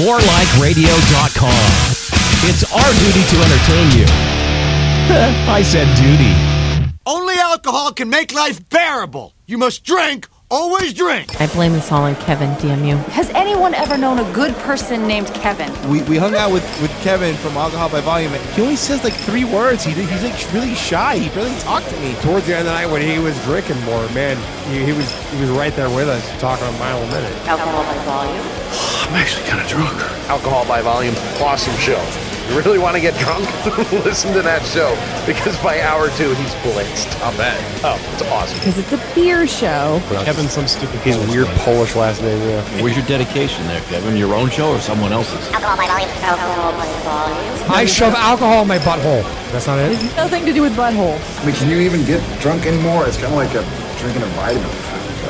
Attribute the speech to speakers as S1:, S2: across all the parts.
S1: morelikeradio.com. It's our duty to entertain you. I said duty.
S2: Only alcohol can make life bearable. You must drink, always drink.
S3: I blame this all on Kevin, DMU.
S4: Has anyone ever known a good person named Kevin?
S5: We, we hung out with, with Kevin from Alcohol by Volume. and He only says like three words. He, he's like really shy. He barely talked to me.
S6: Towards the end of the night when he was drinking more, man, he, he was he was right there with us, talking a mile a minute.
S4: Alcohol by volume.
S6: I'm actually kind of drunk.
S7: Alcohol by Volume, awesome show. You really want to get drunk? Listen to that show because by hour two he's blitzed. I'll bet. Oh, it's awesome.
S8: Because it's a beer show.
S6: Kevin, some stupid. He's weird Polish last name. Yeah.
S9: Where's your dedication there, Kevin? Your own show or someone else's?
S4: Alcohol by volume. Alcohol by volume.
S6: I shove alcohol in my butthole. That's not it.
S8: Nothing to do with butthole.
S10: I mean, can you even get drunk anymore? It's kind of like a, drinking a vitamin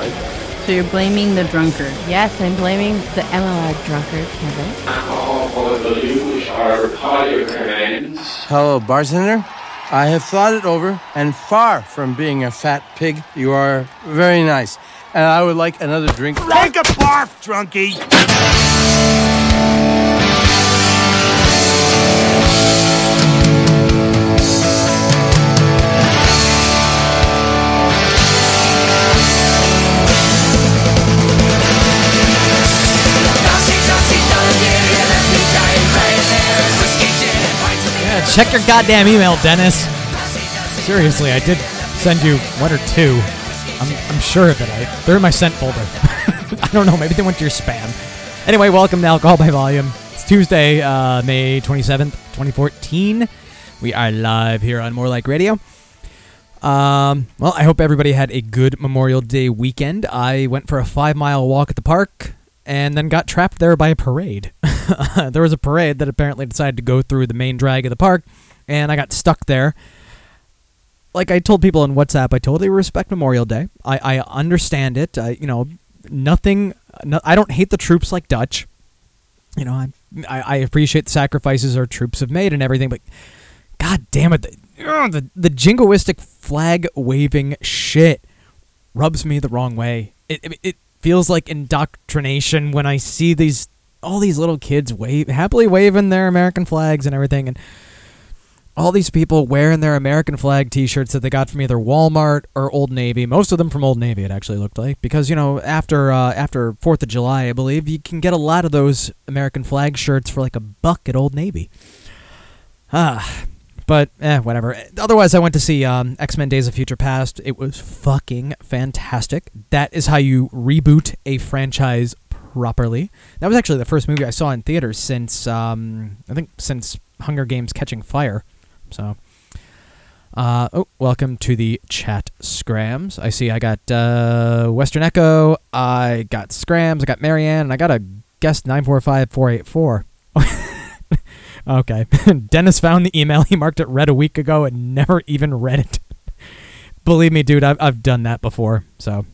S10: right?
S3: So you're blaming the drunkard. Yes, I'm blaming the MLR drunkard, Kevin.
S5: Hello, bartender. I have thought it over, and far from being a fat pig, you are very nice. And I would like another drink.
S2: Take a barf, drunkie.
S11: Yeah, check your goddamn email, Dennis. Seriously, I did send you one or two. I'm, I'm sure of it. I, they're in my sent folder. I don't know. Maybe they went to your spam. Anyway, welcome to Alcohol by Volume. It's Tuesday, uh, May 27th, 2014. We are live here on More Like Radio. Um, well, I hope everybody had a good Memorial Day weekend. I went for a five mile walk at the park and then got trapped there by a parade. there was a parade that apparently decided to go through the main drag of the park, and I got stuck there. Like I told people on WhatsApp, I totally respect Memorial Day. I, I understand it. I, you know, nothing. No, I don't hate the troops like Dutch. You know, I, I appreciate the sacrifices our troops have made and everything, but God damn it, the ugh, the, the jingoistic flag waving shit rubs me the wrong way. It, it it feels like indoctrination when I see these all these little kids wave happily waving their American flags and everything, and all these people wearing their American flag T-shirts that they got from either Walmart or Old Navy. Most of them from Old Navy, it actually looked like, because you know after uh, after Fourth of July, I believe you can get a lot of those American flag shirts for like a buck at Old Navy. Ah, but eh, whatever. Otherwise, I went to see um, X Men: Days of Future Past. It was fucking fantastic. That is how you reboot a franchise properly. That was actually the first movie I saw in theaters since um, I think since Hunger Games: Catching Fire. So, uh, oh, welcome to the chat, Scrams. I see. I got uh, Western Echo. I got Scrams. I got Marianne, and I got a guest nine four five four eight four. Okay. Dennis found the email. He marked it read a week ago and never even read it. Believe me, dude, I've, I've done that before. So,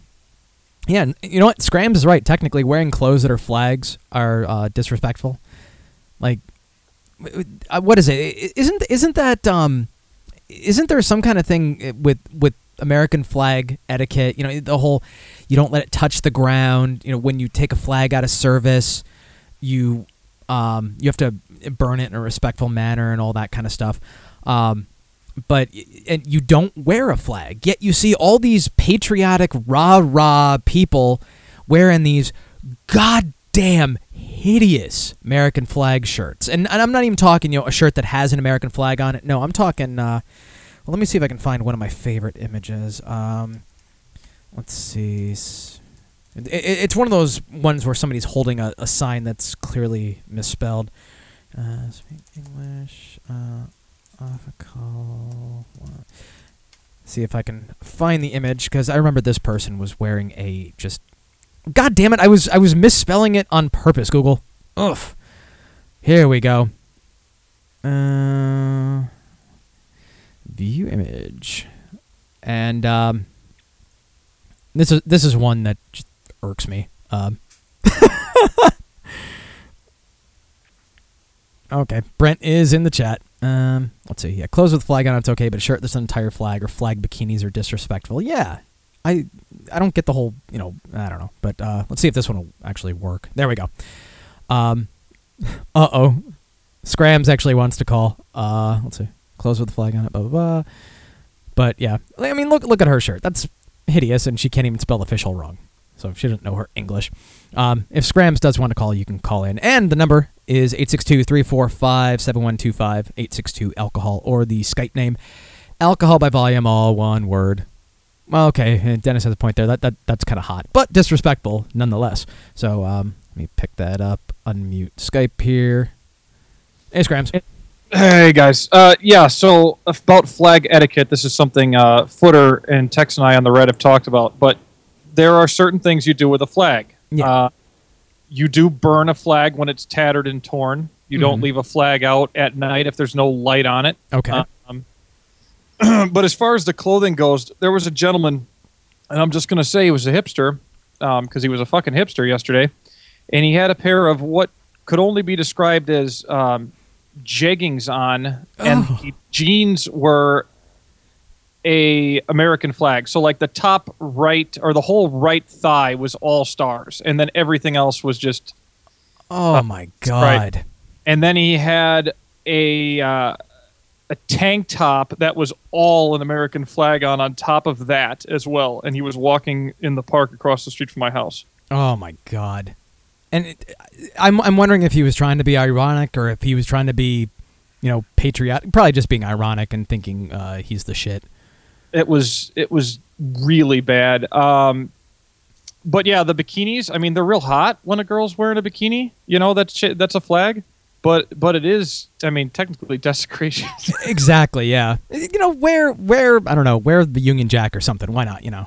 S11: yeah, you know what? Scrams is right. Technically, wearing clothes that are flags are uh, disrespectful. Like, uh, what is it? Isn't isn't that um, isn't there some kind of thing with with American flag etiquette? You know, the whole you don't let it touch the ground. You know, when you take a flag out of service, you um, you have to burn it in a respectful manner and all that kind of stuff. Um, but and you don't wear a flag. Yet you see all these patriotic rah rah people wearing these goddamn hideous American flag shirts. And, and I'm not even talking you know a shirt that has an American flag on it. No, I'm talking. Uh, well, let me see if I can find one of my favorite images. Um, let's see. It, it, it's one of those ones where somebody's holding a, a sign that's clearly misspelled. Uh, speak English. Uh, call. See if I can find the image because I remember this person was wearing a just. God damn it! I was I was misspelling it on purpose. Google. Ugh. Here we go. Uh, view image, and um, this is this is one that irks me. Um. Okay, Brent is in the chat. Um, let's see. Yeah, clothes with flag on it's okay, but a an entire flag or flag bikinis are disrespectful. Yeah, I I don't get the whole you know I don't know, but uh, let's see if this one will actually work. There we go. Um, Uh oh. Scrams actually wants to call. Uh, let's see. Close with the flag on it. Blah blah blah. But yeah, I mean, look look at her shirt. That's hideous, and she can't even spell official wrong. So she doesn't know her English. Um, if Scrams does want to call, you can call in, and the number is 862-345-7125, 862 alcohol, or the Skype name, alcohol by volume, all one word. Well, okay, Dennis has a point there. That that that's kind of hot, but disrespectful nonetheless. So um, let me pick that up. Unmute Skype here. Hey, Scrams.
S12: Hey guys, uh, yeah. So about flag etiquette, this is something uh, Footer and Tex and I on the Red have talked about. But there are certain things you do with a flag.
S11: Yeah.
S12: Uh, you do burn a flag when it's tattered and torn. You don't
S11: Mhm.
S12: leave a flag out at night if there's no light on it.
S11: Okay.
S12: Um, but as far as the clothing goes, there was a gentleman, and I'm just going to say he was a hipster because he was a fucking hipster yesterday, and he had a pair of what could only be described as um, jeggings on, and
S11: Oh.
S12: the jeans were a American flag. So like the top right or the whole right thigh was all stars, and then everything else was just
S11: Oh my god.
S12: and then he had a uh, a tank top that was all an American flag on on top of that as well, and he was walking in the park across the street from my house.
S11: Oh my god. And it, I'm I'm wondering if he was trying to be ironic or if he was trying to be, you know, patriotic. Probably just being ironic and thinking uh, he's the shit.
S12: It was it was really bad. Um, but yeah, the bikinis. I mean, they're real hot when a girl's wearing a bikini. You know, that's that's a flag. But but it is. I mean, technically desecration.
S11: exactly. Yeah. You know, wear wear I don't know, wear the Union Jack or something. Why not? You know.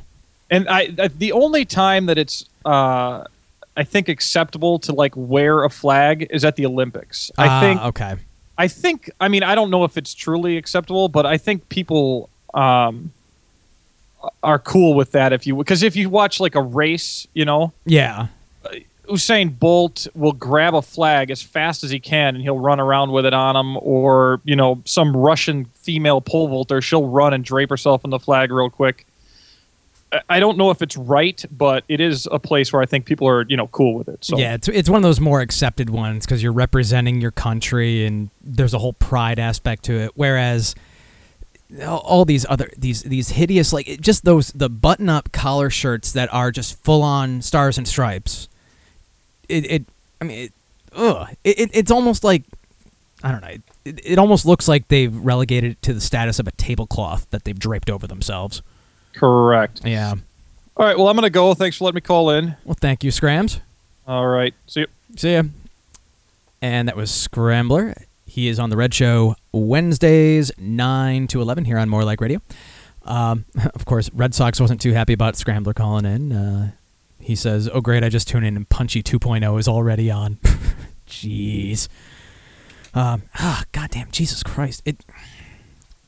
S12: And I, I the only time that it's uh, I think acceptable to like wear a flag is at the Olympics. I
S11: Ah,
S12: think
S11: okay.
S12: I think I mean I don't know if it's truly acceptable, but I think people um, are cool with that if you because if you watch like a race, you know,
S11: Yeah.
S12: Usain Bolt will grab a flag as fast as he can and he'll run around with it on him, or you know, some Russian female pole vaulter, she'll run and drape herself in the flag real quick. I- don't know if it's right, but it is a place where I think people are you know cool with it. So
S11: Yeah, it's it's one of those more accepted ones because you're representing your country and there's a whole pride aspect to it. Whereas all- all these other these these hideous like it- just those the button up collar shirts that are just full on stars and stripes. It it I mean it, ugh it, it it's almost like I don't know. It, it almost looks like they've relegated it to the status of a tablecloth that they've draped over themselves.
S12: correct.
S11: Yeah.
S12: All right. Well, I'm gonna go. Thanks for letting me call in.
S11: Well, thank you, Scrams.
S12: All right. See you.
S11: See ya. And that was Scrambler. He is on the Red Show Wednesdays, 9 to 11 here on More Like Radio. Um, of course, Red Sox wasn't too happy about Scrambler calling in. Uh, he says, Oh, great, I just tuned in and Punchy 2.0 is already on. Jeez. Um, ah, goddamn, Jesus Christ. It.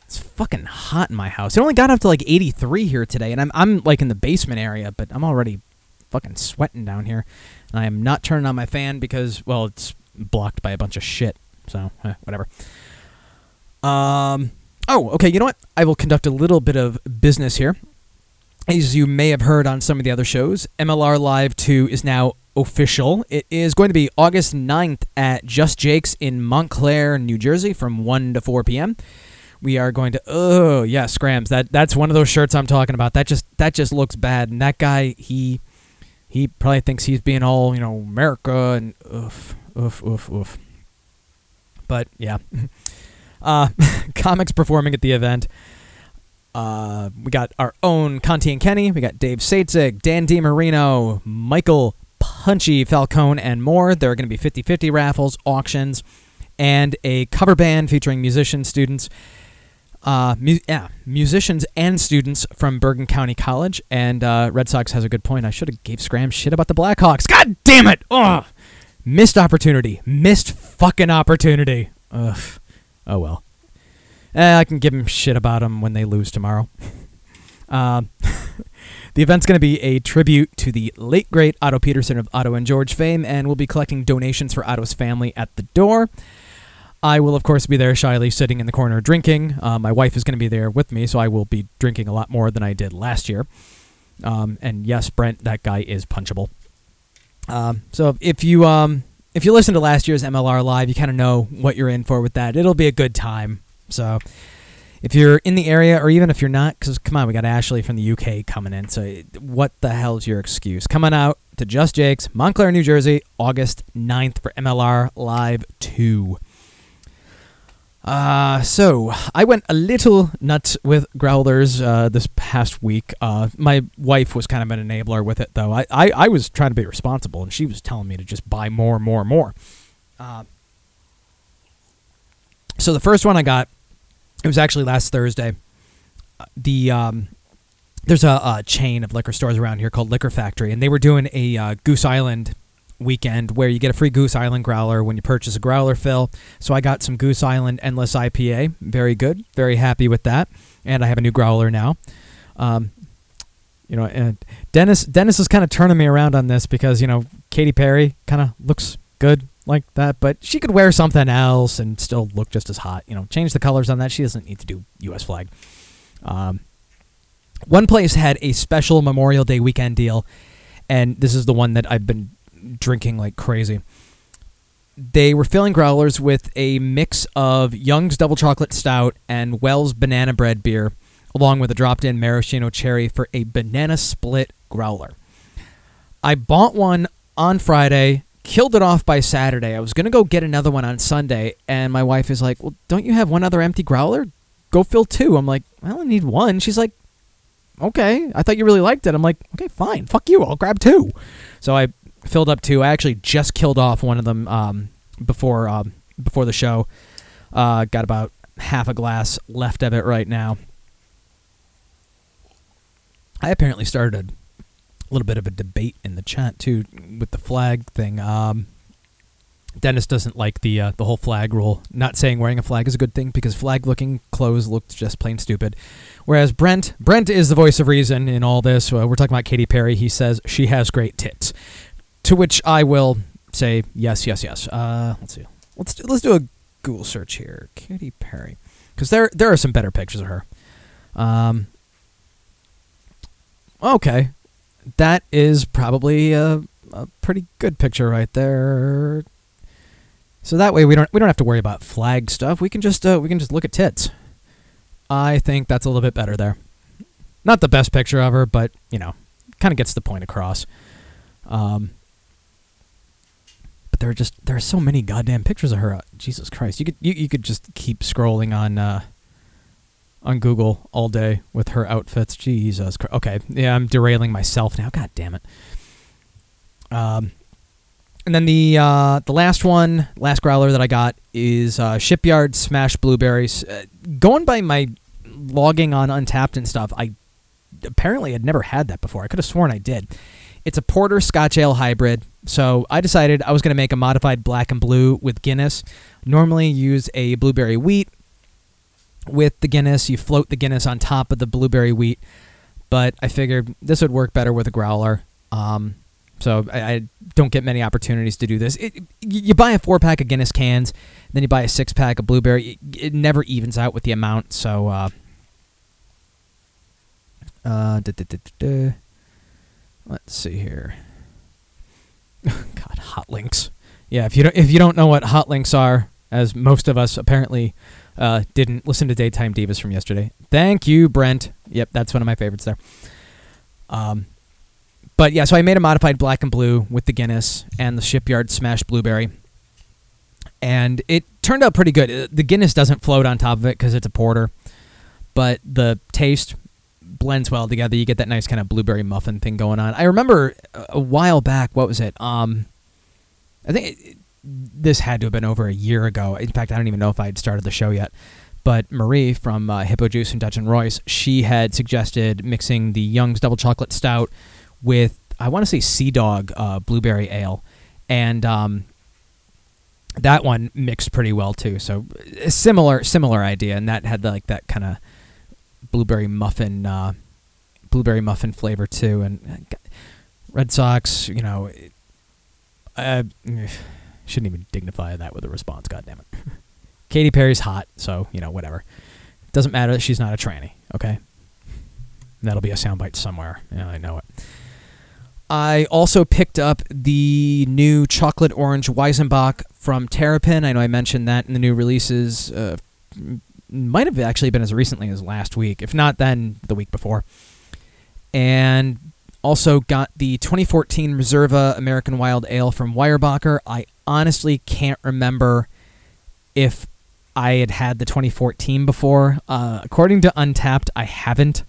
S11: It's fucking hot in my house. It only got up to like 83 here today, and I'm I'm like in the basement area, but I'm already fucking sweating down here. And I am not turning on my fan because well, it's blocked by a bunch of shit. So eh, whatever. Um. Oh, okay. You know what? I will conduct a little bit of business here. As you may have heard on some of the other shows, MLR Live 2 is now official. It is going to be August 9th at Just Jake's in Montclair, New Jersey from 1 to 4 p.m. We are going to oh yeah, Scrams. That that's one of those shirts I'm talking about. That just that just looks bad. And that guy, he he probably thinks he's being all, you know, America and oof, oof, oof, oof. But yeah. Uh, comics performing at the event. Uh, we got our own Conti and Kenny. We got Dave Saitzig, Dan DiMarino, Michael Punchy Falcone, and more. There are going to be 50 50 raffles, auctions, and a cover band featuring musicians, students, uh, mu- yeah, musicians and students from Bergen County College. And uh, Red Sox has a good point. I should have gave Scram shit about the Blackhawks. God damn it! Ugh. Missed opportunity. Missed fucking opportunity. Ugh. Oh well. Eh, I can give him shit about them when they lose tomorrow. Um, the event's going to be a tribute to the late great Otto Petersen of Otto and George fame, and we'll be collecting donations for Otto's family at the door. I will, of course, be there shyly sitting in the corner drinking. Uh, my wife is going to be there with me, so I will be drinking a lot more than I did last year. Um, and yes, Brent, that guy is punchable. Um, so if you um, if you listen to last year's MLR live, you kind of know what you're in for with that. It'll be a good time. So if you're in the area, or even if you're not, because come on, we got Ashley from the UK coming in. So what the hell's your excuse? Coming out to Just Jake's, Montclair, New Jersey, August 9th for MLR Live 2. Uh, so I went a little nuts with growlers uh, this past week. Uh, my wife was kind of an enabler with it, though. I, I, I was trying to be responsible, and she was telling me to just buy more, more, more. Uh, so the first one I got, it was actually last Thursday. Uh, The um, there's a, a chain of liquor stores around here called Liquor Factory, and they were doing a uh, Goose Island weekend where you get a free Goose Island growler when you purchase a growler fill. So I got some Goose Island Endless IPA. Very good. Very happy with that. And I have a new growler now. Um, you know, and Dennis Dennis is kind of turning me around on this because you know Katy Perry kind of looks good like that, but she could wear something else and still look just as hot. You know, change the colors on that. She doesn't need to do U.S. flag. Um, one place had a special Memorial Day weekend deal, and this is the one that I've been drinking like crazy. They were filling growlers with a mix of Young's Double Chocolate Stout and Wells Banana Bread beer, along with a dropped in maraschino cherry for a banana split growler. I bought one on Friday, killed it off by Saturday. I was going to go get another one on Sunday, and my wife is like, Well, don't you have one other empty growler? Go fill two. I'm like, I only need one. She's like, Okay, I thought you really liked it. I'm like, Okay, fine. Fuck you. I'll grab two. So I filled up two. I actually just killed off one of them um, before um, before the show. Uh, got about half a glass left of it right now. I apparently started a little bit of a debate in the chat too with the flag thing. Um, Dennis doesn't like the uh, the whole flag rule. Not saying wearing a flag is a good thing because flag looking clothes look just plain stupid. Whereas Brent Brent is the voice of reason in all this. Uh, we're talking about Katy Perry. He says she has great tits, to which I will say yes, yes, yes. Uh, let's see. Let's do, let's do a Google search here. Katy Perry, because there there are some better pictures of her. Um, okay, that is probably a, a pretty good picture right there. So that way we don't we don't have to worry about flag stuff. We can just uh, we can just look at tits. I think that's a little bit better there. Not the best picture of her, but you know, kind of gets the point across. Um, there are just there are so many goddamn pictures of her. Uh, Jesus Christ, you could you, you could just keep scrolling on uh, on Google all day with her outfits. Jesus Christ. Okay, yeah, I'm derailing myself now. God damn it. Um, and then the uh, the last one, last growler that I got is uh, Shipyard Smash Blueberries. Uh, going by my logging on Untappd and stuff, I apparently had never had that before. I could have sworn I did. It's a porter Scotch ale hybrid. So I decided I was going to make a modified black and blue with Guinness. Normally use a blueberry wheat with the Guinness. You float the Guinness on top of the blueberry wheat, but I figured this would work better with a growler. Um, so I, I, don't get many opportunities to do this. It, you buy a four pack of Guinness cans, then you buy a six pack of blueberry. It, it never evens out with the amount. So, uh, uh, let's see here. God, hot links. Yeah, if you don't if you don't know what hot links are, as most of us apparently uh, didn't listen to Daytime Divas from yesterday. Thank you, Brent. Yep, that's one of my favorites there. Um, but yeah, so I made a modified black and blue with the Guinness and the Shipyard Smash Blueberry. And it turned out pretty good. The Guinness doesn't float on top of it because it's a porter, but the taste blends well together. You get that nice kind of blueberry muffin thing going on. I remember a while back, what was it? Um, I think it, this had to have been over a year ago. In fact, I don't even know if I had started the show yet. But Marie from uh, Hippo Juice and Dutch and Royce, she had suggested mixing the Young's Double Chocolate Stout with I want to say Sea Dog uh, Blueberry Ale, and um, that one mixed pretty well too. So similar similar idea, and that had like that kind of blueberry muffin uh, blueberry muffin flavor too. And uh, Red Sox, you know, I shouldn't even dignify that with a response. God damn it. Katy Perry's hot, so you know whatever. Doesn't matter that she's not a tranny. Okay, that'll be a soundbite somewhere. Yeah, I know it. I also picked up the new chocolate orange Weisenbach from Terrapin. I know I mentioned that in the new releases. Uh, might have actually been as recently as last week. If not, then the week before. And also got the 2014 Riserva American Wild Ale from Weyerbacher. I honestly can't remember if I had had the 2014 before. Uh, according to Untappd, I haven't,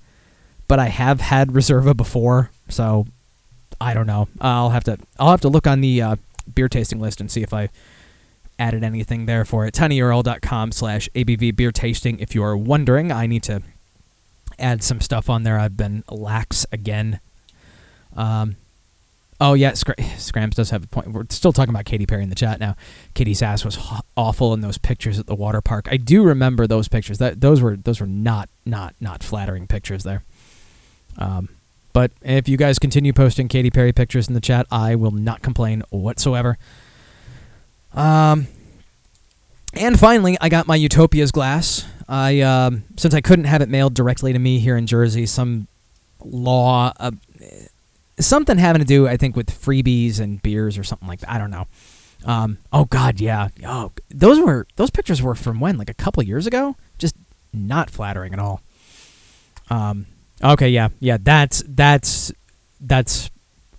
S11: but I have had Riserva before, so I don't know. I'll have to I'll have to look on the uh, beer tasting list and see if I added anything there for it. tinyurl.com slash ABV beer tasting. If you are wondering, I need to add some stuff on there. I've been lax again. Um, oh yeah, Scr- Scrams does have a point. We're still talking about Katy Perry in the chat now. Katie's ass was h- awful in those pictures at the water park. I do remember those pictures. That those were those were not not not flattering pictures there. Um, but if you guys continue posting Katy Perry pictures in the chat, I will not complain whatsoever. Um, and finally, I got my Utopia's glass. I um, since I couldn't have it mailed directly to me here in Jersey, some law, uh, something having to do, I think, with freebies and beers or something like that. I don't know. Um, oh God, yeah. Oh, those were those pictures were from when, like a couple years ago. Just not flattering at all. Um, okay, yeah, yeah. That's that's that's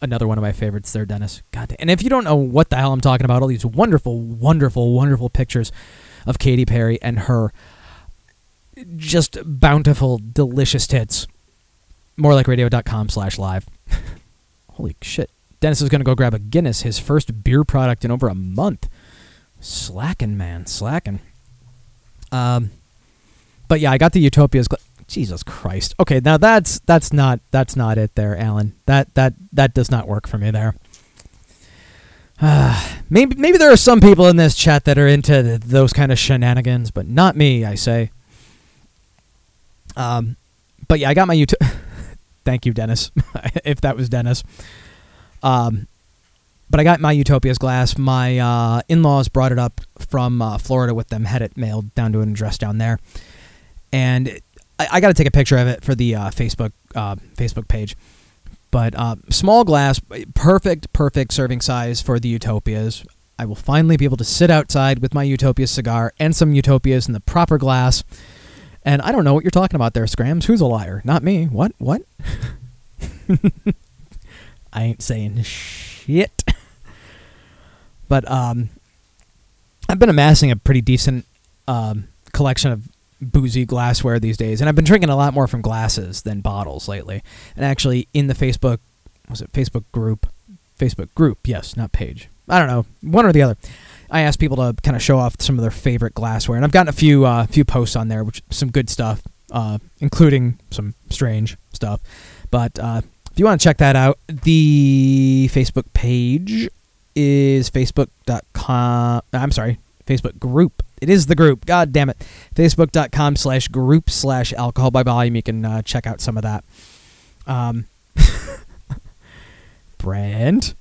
S11: another one of my favorites there, Dennis. God, and if you don't know what the hell I'm talking about, all these wonderful, wonderful, wonderful pictures of Katy Perry and her just bountiful, delicious tits. More like radio.com slash live. Holy shit. Dennis is going to go grab a Guinness, his first beer product in over a month. Slacking, man. Slacking. Um, but yeah, I got the Utopia's. Jesus Christ. Okay, now that's that's not that's not it there, Alan. That that that does not work for me there. Uh, maybe maybe there are some people in this chat that are into th- those kind of shenanigans, but not me. I say. Um, but yeah, I got my Ut- Thank you, Dennis. if that was Dennis. Um, but I got my Utopia's glass. My uh, in-laws brought it up from uh, Florida with them, had it mailed down to an address down there, and I, I got to take a picture of it for the uh, Facebook uh, Facebook page. But uh, small glass, perfect, perfect serving size for the Utopias. I will finally be able to sit outside with my Utopia cigar and some Utopias in the proper glass. And I don't know what you're talking about there, Scrams. Who's a liar? Not me. What? What? I ain't saying shit. but um, I've been amassing a pretty decent um, collection of boozy glassware these days, and I've been drinking a lot more from glasses than bottles lately. And actually, in the Facebook, was it Facebook group? Facebook group, yes, not page. I don't know, one or the other. I asked people to kind of show off some of their favorite glassware, and I've gotten a few uh, few posts on there, which some good stuff, uh, including some strange stuff. But uh, if you want to check that out, the Facebook page is facebook.com. I'm sorry, Facebook group. It is the group. God damn it. Facebook.com slash group slash alcohol by volume. You can uh, check out some of that. Um, brand.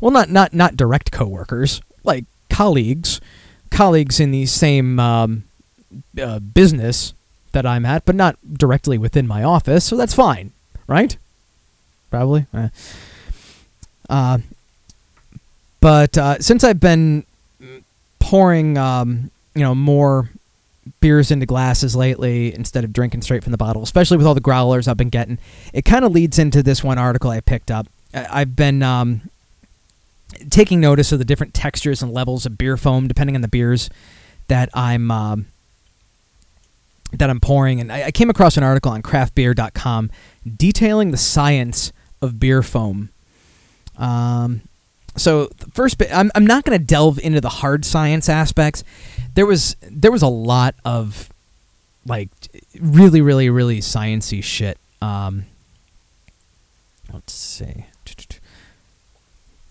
S11: Well, not not not direct coworkers, like colleagues, colleagues in the same um, uh, business that I'm at, but not directly within my office. So that's fine, right? Probably. Eh. Uh, but uh, since I've been pouring, um, you know, more beers into glasses lately instead of drinking straight from the bottle, especially with all the growlers I've been getting, it kind of leads into this one article I picked up. I've been um, taking notice of the different textures and levels of beer foam depending on the beers that I'm um, that I'm pouring, and I, I came across an article on craftbeer.com detailing the science of beer foam. Um, so first bit, I'm, I'm not going to delve into the hard science aspects. There was there was a lot of like really really really sciency shit. Um, let's see.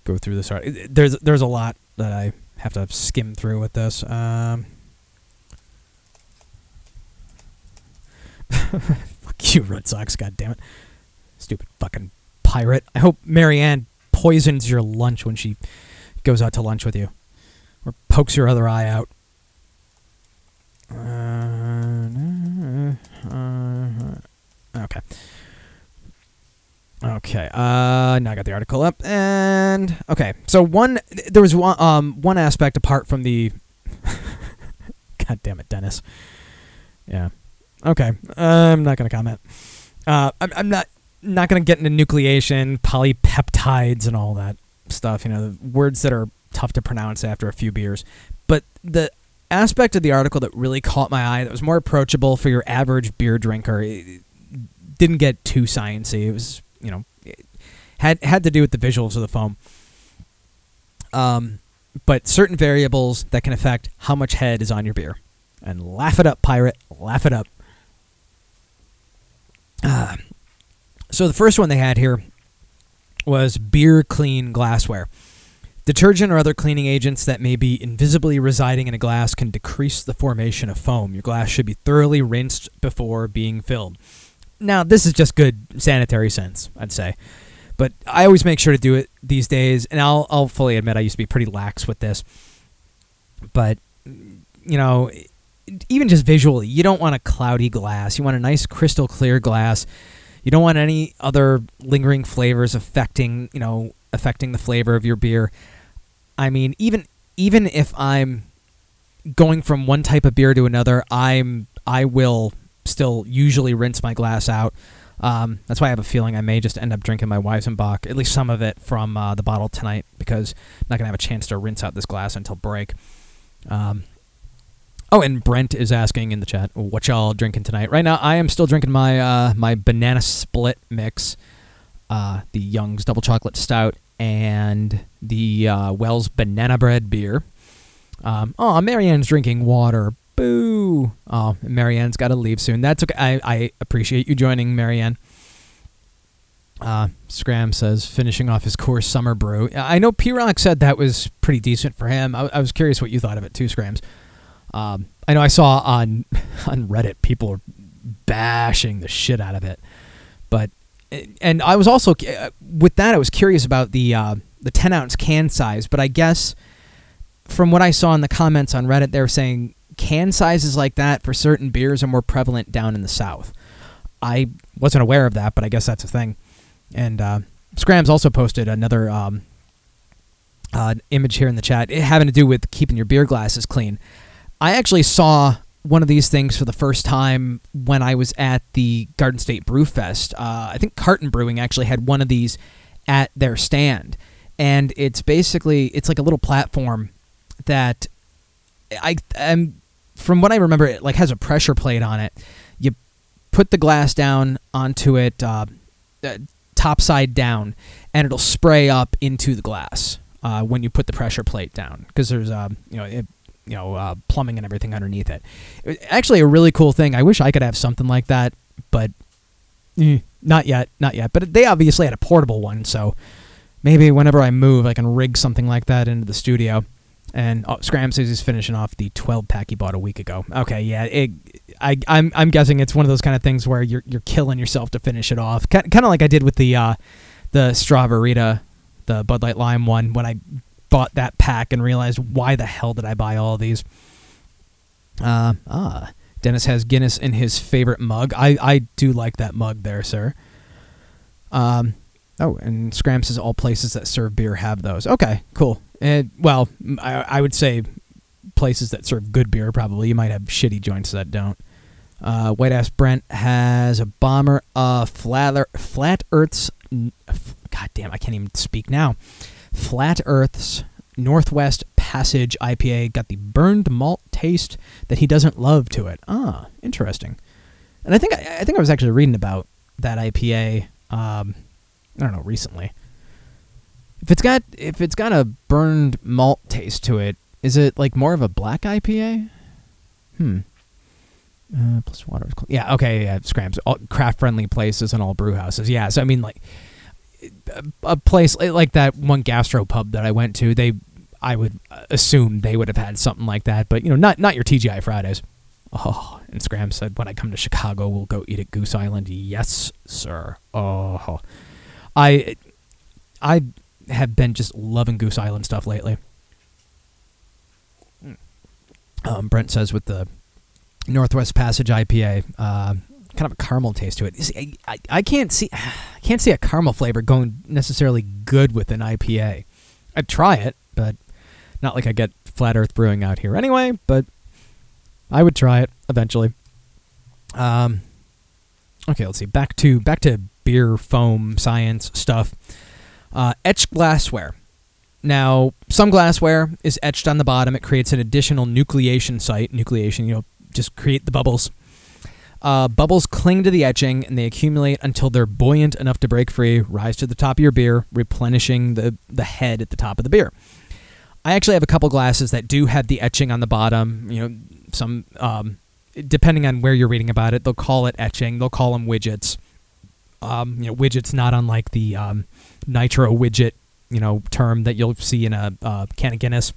S11: Go through this. There's there's a lot that I have to skim through with this. Um, fuck you, Red Sox. God damn it, stupid fucking pirate. I hope Marianne poisons your lunch when she goes out to lunch with you, or pokes your other eye out. Uh, okay. Okay. Uh, now I got the article up, and okay. So one, there was one, um, one aspect apart from the. God damn it, Dennis. Yeah. Okay. I'm not gonna comment. Uh, I'm, I'm not not gonna get into nucleation, polypeptides, and all that stuff. You know, words that are tough to pronounce after a few beers. But the aspect of the article that really caught my eye, that was more approachable for your average beer drinker, didn't get too sciencey. It was, you know, had had to do with the visuals of the foam. Um, but certain variables that can affect how much head is on your beer. And laugh it up, pirate. Laugh it up. Uh, so the first one they had here was beer clean glassware. Detergent or other cleaning agents that may be invisibly residing in a glass can decrease the formation of foam. Your glass should be thoroughly rinsed before being filled. Now, this is just good sanitary sense, I'd say. But I always make sure to do it these days, and I'll, I'll fully admit I used to be pretty lax with this. But, you know, even just visually, you don't want a cloudy glass. You want a nice crystal clear glass. You don't want any other lingering flavors affecting, you know, affecting the flavor of your beer. I mean, even even if I'm going from one type of beer to another, I'm I will still usually rinse my glass out. Um, that's why I have a feeling I may just end up drinking my Weizenbach, at least some of it from uh, the bottle tonight, because I'm not gonna have a chance to rinse out this glass until break. Um, oh, and Brent is asking in the chat, "What y'all drinking tonight?" Right now, I am still drinking my uh, my banana split mix, uh, the Young's double chocolate stout, and the uh, Wells banana bread beer. Um, oh, Marianne's drinking water. Boo! Oh, Marianne's got to leave soon. That's okay. I, I appreciate you joining, Marianne. Uh, Scram says finishing off his Coors summer brew. I know P Rock said that was pretty decent for him. I, I, was curious what you thought of it too, Scrams. Um, I know I saw on on Reddit people bashing the shit out of it, but and I was also uh, with that I was curious about the uh, the 10 ounce can size, but I guess from what I saw in the comments on Reddit, they were saying can sizes like that for certain beers are more prevalent down in the south. I wasn't aware of that, but I guess that's a thing. And uh, Scrams also posted another um, uh, image here in the chat having to do with keeping your beer glasses clean. I actually saw one of these things for the first time when I was at the Garden State Brew Fest. Uh, I think Carton Brewing actually had one of these at their stand, and it's basically it's like a little platform that I am from what I remember it like has a pressure plate on it. You put the glass down onto it, uh, uh, top side down, and it'll spray up into the glass uh, when you put the pressure plate down because there's a you know it, you know uh, plumbing and everything underneath it. it. Actually, a really cool thing. I wish I could have something like that, but eh, not yet, not yet. But they obviously had a portable one, so maybe whenever I move, I can rig something like that into the studio. And oh, Scram says he's finishing off the 12 pack he bought a week ago. Okay, yeah, it, I, I'm, I'm guessing it's one of those kind of things where you're, you're killing yourself to finish it off, kind of like I did with the, uh, the Straw-Ber-Rita, the Bud Light Lime one when I bought that pack and realized why the hell did I buy all these. Uh, ah, Dennis has Guinness in his favorite mug. I, I do like that mug there, sir. Um, oh, and Scram says all places that serve beer have those. Okay, cool. And well, I, I would say places that serve good beer probably. You might have shitty joints that don't. Uh, White Ass Brent has a bomber of flat, flat Earth's. God damn, I can't even speak now. Flat Earth's Northwest Passage IPA got the burned malt taste that he doesn't love to it. Ah, interesting. And I think I, I think I was actually reading about that IPA. Um, I don't know recently. If it's got if it's got a burned malt taste to it, is it like more of a black IPA? Hmm. Uh, plus water. Is cold. Yeah. Okay. Yeah. Scrams. All craft friendly places and all brew houses. Yeah. So I mean, like a place like that one gastro pub that I went to, they I would assume they would have had something like that, but you know, not not your TGI Fridays. Oh, and Scram said, when I come to Chicago, we'll go eat at Goose Island. Yes, sir. Oh, I I have been just loving Goose Island stuff lately. Um, Brent says with the Northwest Passage IPA, uh, kind of a caramel taste to it. See, I, I, can't see I can't see a caramel flavor going necessarily good with an IPA. I'd try it, but not like I get Flat Earth Brewing out here anyway. But I would try it eventually. Um, okay, let's see. Back to back to beer foam science stuff. Uh, etched glassware. Now, some glassware is etched on the bottom. It creates an additional nucleation site. Nucleation, you know, just create the bubbles. Uh, bubbles cling to the etching and they accumulate until they're buoyant enough to break free, rise to the top of your beer, replenishing the, the head at the top of the beer. I actually have a couple glasses that do have the etching on the bottom. You know, some um, depending on where you're reading about it, they'll call it etching. They'll call them widgets. Um, you know, widgets not unlike the um, nitro widget, you know, term that you'll see in a uh, can of Guinness.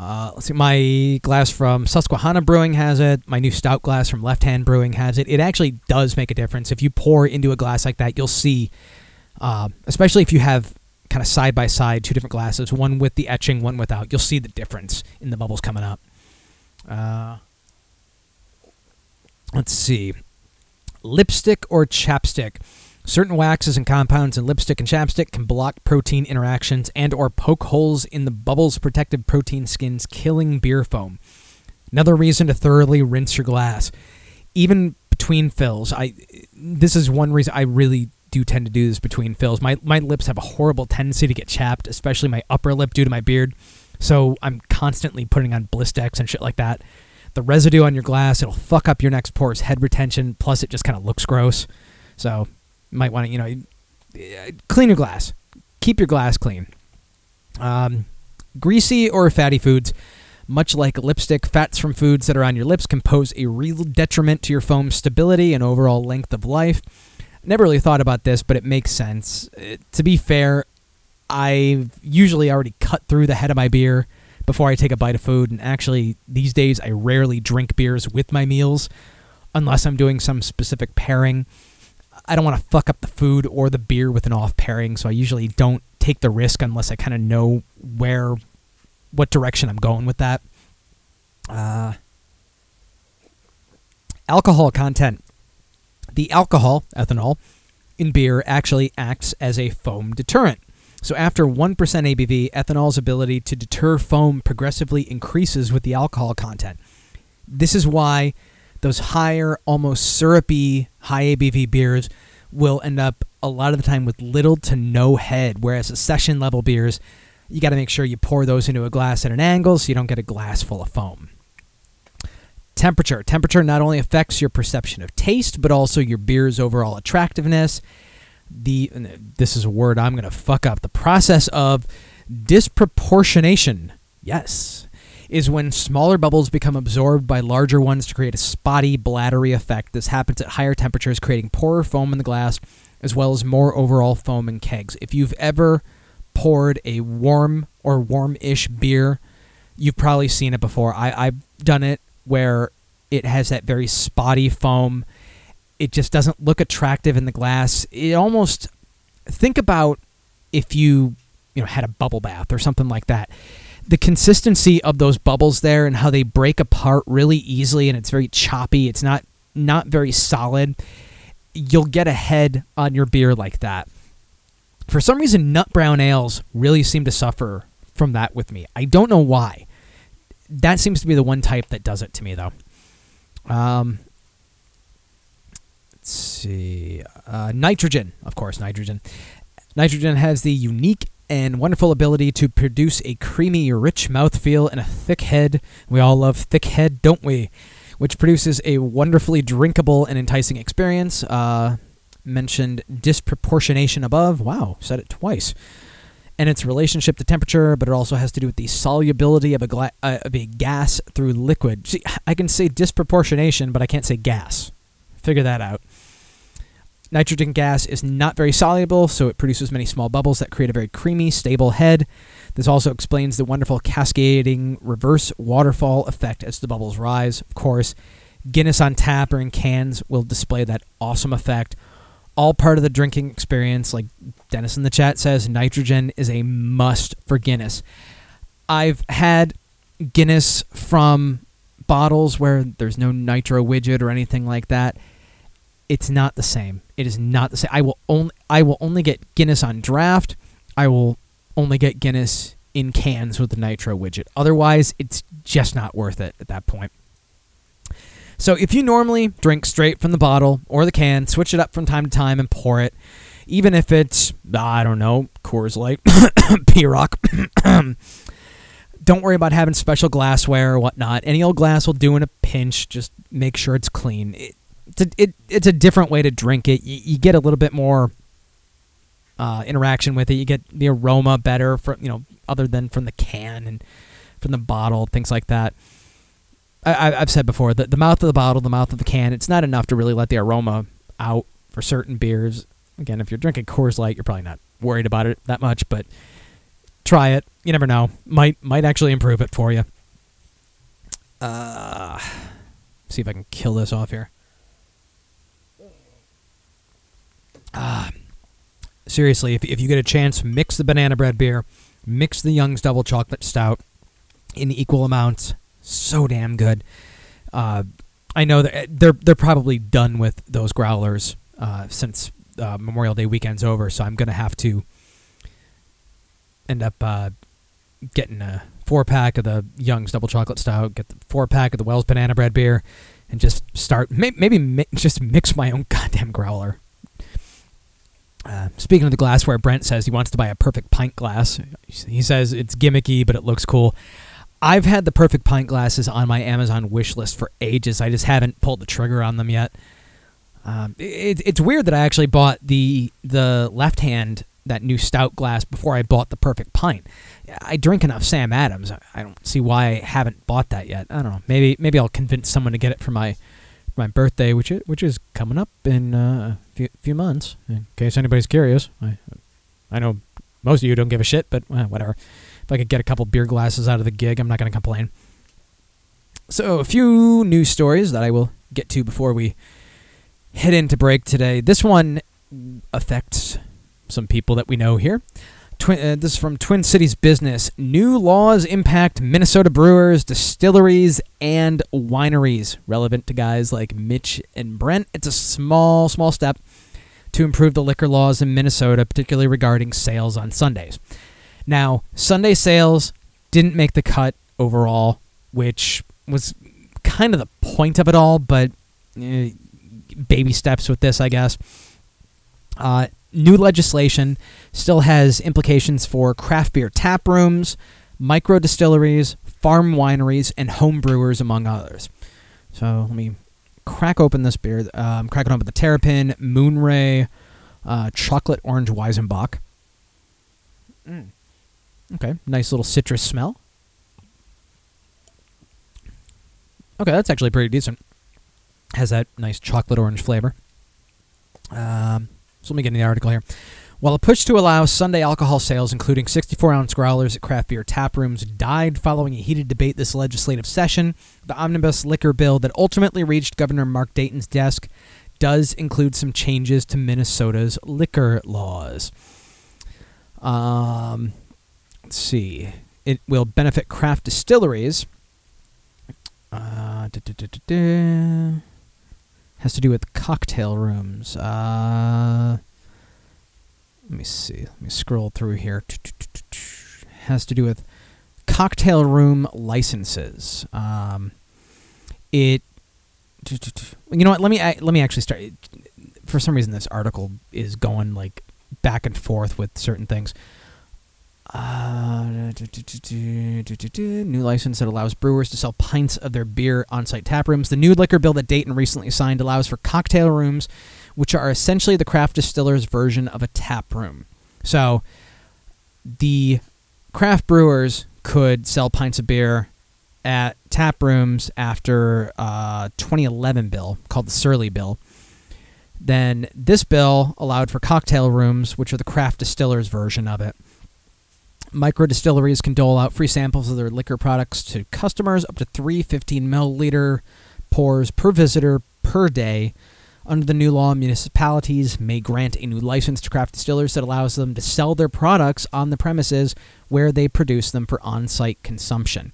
S11: Uh, let's see, my glass from Susquehanna Brewing has it. My new stout glass from Left Hand Brewing has it. It actually does make a difference. If you pour into a glass like that, you'll see, uh, especially if you have kind of side by side two different glasses, one with the etching, one without, you'll see the difference in the bubbles coming up. Uh, let's see. Lipstick or chapstick. Certain waxes and compounds in lipstick and chapstick can block protein interactions and or poke holes in the bubbles protective protein skins, killing beer foam. Another reason to thoroughly rinse your glass. Even between fills, I this is one reason I really do tend to do this between fills. My my lips have a horrible tendency to get chapped, especially my upper lip due to my beard. So I'm constantly putting on Blistex and shit like that. The residue on your glass, it'll fuck up your next pore's head retention. Plus, it just kind of looks gross. So might want to, you know, clean your glass. Keep your glass clean. Um, greasy or fatty foods, much like lipstick, fats from foods that are on your lips can pose a real detriment to your foam's stability and overall length of life. Never really thought about this, but it makes sense. Uh, to be fair, I've usually already cut through the head of my beer before I take a bite of food, and actually, these days I rarely drink beers with my meals unless I'm doing some specific pairing. I don't want to fuck up the food or the beer with an off pairing, so I usually don't take the risk unless I kind of know where, what direction I'm going with that. Uh, alcohol content. The alcohol, ethanol, in beer actually acts as a foam deterrent. So after 1% ABV, ethanol's ability to deter foam progressively increases with the alcohol content. This is why those higher, almost syrupy, high ABV beers will end up a lot of the time with little to no head, whereas the session level beers, you got to make sure you pour those into a glass at an angle so you don't get a glass full of foam. Temperature. Temperature not only affects your perception of taste, but also your beer's overall attractiveness the this is a word I'm going to fuck up. The process of disproportionation. Yes. Is when smaller bubbles become absorbed by larger ones to create a spotty, bladdery effect. This happens at higher temperatures, creating poorer foam in the glass, as well as more overall foam in kegs. If you've ever poured a warm or warm ish beer, you've probably seen it before. I, I've done it where it has that very spotty foam it just doesn't look attractive in the glass. It almost think about if you you know had a bubble bath or something like that. The consistency of those bubbles there and how they break apart really easily and it's very choppy. It's not not very solid. You'll get a head on your beer like that. For some reason, nut brown ales really seem to suffer from that with me. I don't know why. That seems to be the one type that does it to me, though. Um, let's see. Uh, nitrogen, of course, nitrogen. Nitrogen has the unique and wonderful ability to produce a creamy, rich mouthfeel and a thick head. We all love thick head, don't we? Which produces a wonderfully drinkable and enticing experience. Uh, mentioned disproportionation above. Wow, said it twice. And its relationship to temperature, but it also has to do with the solubility of a, gla- uh, of a gas through liquid. See, I can say disproportionation, but I can't say gas. Figure that out. Nitrogen gas is not very soluble, so it produces many small bubbles that create a very creamy, stable head. This also explains the wonderful cascading reverse waterfall effect as the bubbles rise. Of course, Guinness on tap or in cans will display that awesome effect. All part of the drinking experience. Like Dennis in the chat says, nitrogen is a must for Guinness. I've had Guinness from bottles where there's no nitro widget or anything like that, it's not the same. It is not the same. I will only I will only get Guinness on draft. I will only get Guinness in cans with the nitro widget. Otherwise, it's just not worth it at that point. So if you normally drink straight from the bottle or the can, switch it up from time to time and pour it, even if it's I don't know Coors Light, P Rock. don't worry about having special glassware or whatnot. Any old glass will do in a pinch. Just make sure it's clean. It, it's, a, it, it's a different way to drink it. You, you get a little bit more uh, interaction with it. You get the aroma better from you know other than from the can and from the bottle, things like that. I, have said before that the mouth of the bottle, the mouth of the can, it's not enough to really let the aroma out for certain beers. Again, if you're drinking Coors Light, you're probably not worried about it that much, but try it. You never know. Might might actually improve it for you. Uh, see if I can kill this off here. Ah, uh, seriously, if if you get a chance, mix the banana bread beer, mix the Young's Double Chocolate Stout in equal amounts so damn good. Uh, I know that they're they're probably done with those growlers uh, since uh, Memorial Day weekend's over, so I'm gonna have to end up uh, getting a four pack of the Young's Double Chocolate Stout, get the four pack of the Wells Banana Bread Beer, and just start may, maybe mi- just mix my own goddamn growler. Uh, speaking of the glassware, Brent says he wants to buy a perfect pint glass. He says it's gimmicky, but it looks cool. I've had the perfect pint glasses on my Amazon wish list for ages. I just haven't pulled the trigger on them yet. Um, it, it's weird that I actually bought the the left hand that new stout glass before I bought the perfect pint. I drink enough Sam Adams. I don't see why I haven't bought that yet. I don't know. Maybe maybe I'll convince someone to get it for my my birthday, which is, which is coming up in uh, a few, few months. In case anybody's curious, I I know most of you don't give a shit, but whatever. If I could get a couple beer glasses out of the gig, I'm not going to complain. So, a few news stories that I will get to before we head into break today. This one affects some people that we know here. Twin, uh, this is from Twin Cities Business. New laws impact Minnesota brewers, distilleries, and wineries. Relevant to guys like Mitch and Brent. It's a small, small step to improve the liquor laws in Minnesota, particularly regarding sales on Sundays. Now, Sunday sales didn't make the cut overall, which was kind of the point of it all, but uh, baby steps with this, I guess. Uh, new legislation still has implications for craft beer tap rooms, micro distilleries, farm wineries, and home brewers, among others. So let me crack open this beer. Uh, I'm cracking open the Terrapin Moonray uh, Chocolate Orange Weizenbock. Mm. Okay, nice little citrus smell. Okay, that's actually pretty decent. Has that nice chocolate orange flavor. Um, so let me get in the article here. While a push to allow Sunday alcohol sales, including 64 ounce growlers at craft beer tap rooms, died following a heated debate this legislative session, the omnibus liquor bill that ultimately reached Governor Mark Dayton's desk does include some changes to Minnesota's liquor laws. Um, let's see. It will benefit craft distilleries. Uh, has to do with cocktail rooms. Uh, let me see. Let me scroll through here. Has to do with cocktail room licenses. Um, it. You know what? Let me let me actually start. For some reason, this article is going like back and forth with certain things. Uh, new license that allows brewers to sell pints of their beer on site tap rooms. The new liquor bill that Dayton recently signed allows for cocktail rooms, which are essentially the craft distiller's version of a tap room. So the craft brewers could sell pints of beer at tap rooms after uh, 2011 bill called the Surly Bill. Then this bill allowed for cocktail rooms, which are the craft distiller's version of it. Micro distilleries can dole out free samples of their liquor products to customers up to three 15 milliliter pours per visitor per day. Under the new law, municipalities may grant a new license to craft distillers that allows them to sell their products on the premises where they produce them for on site consumption.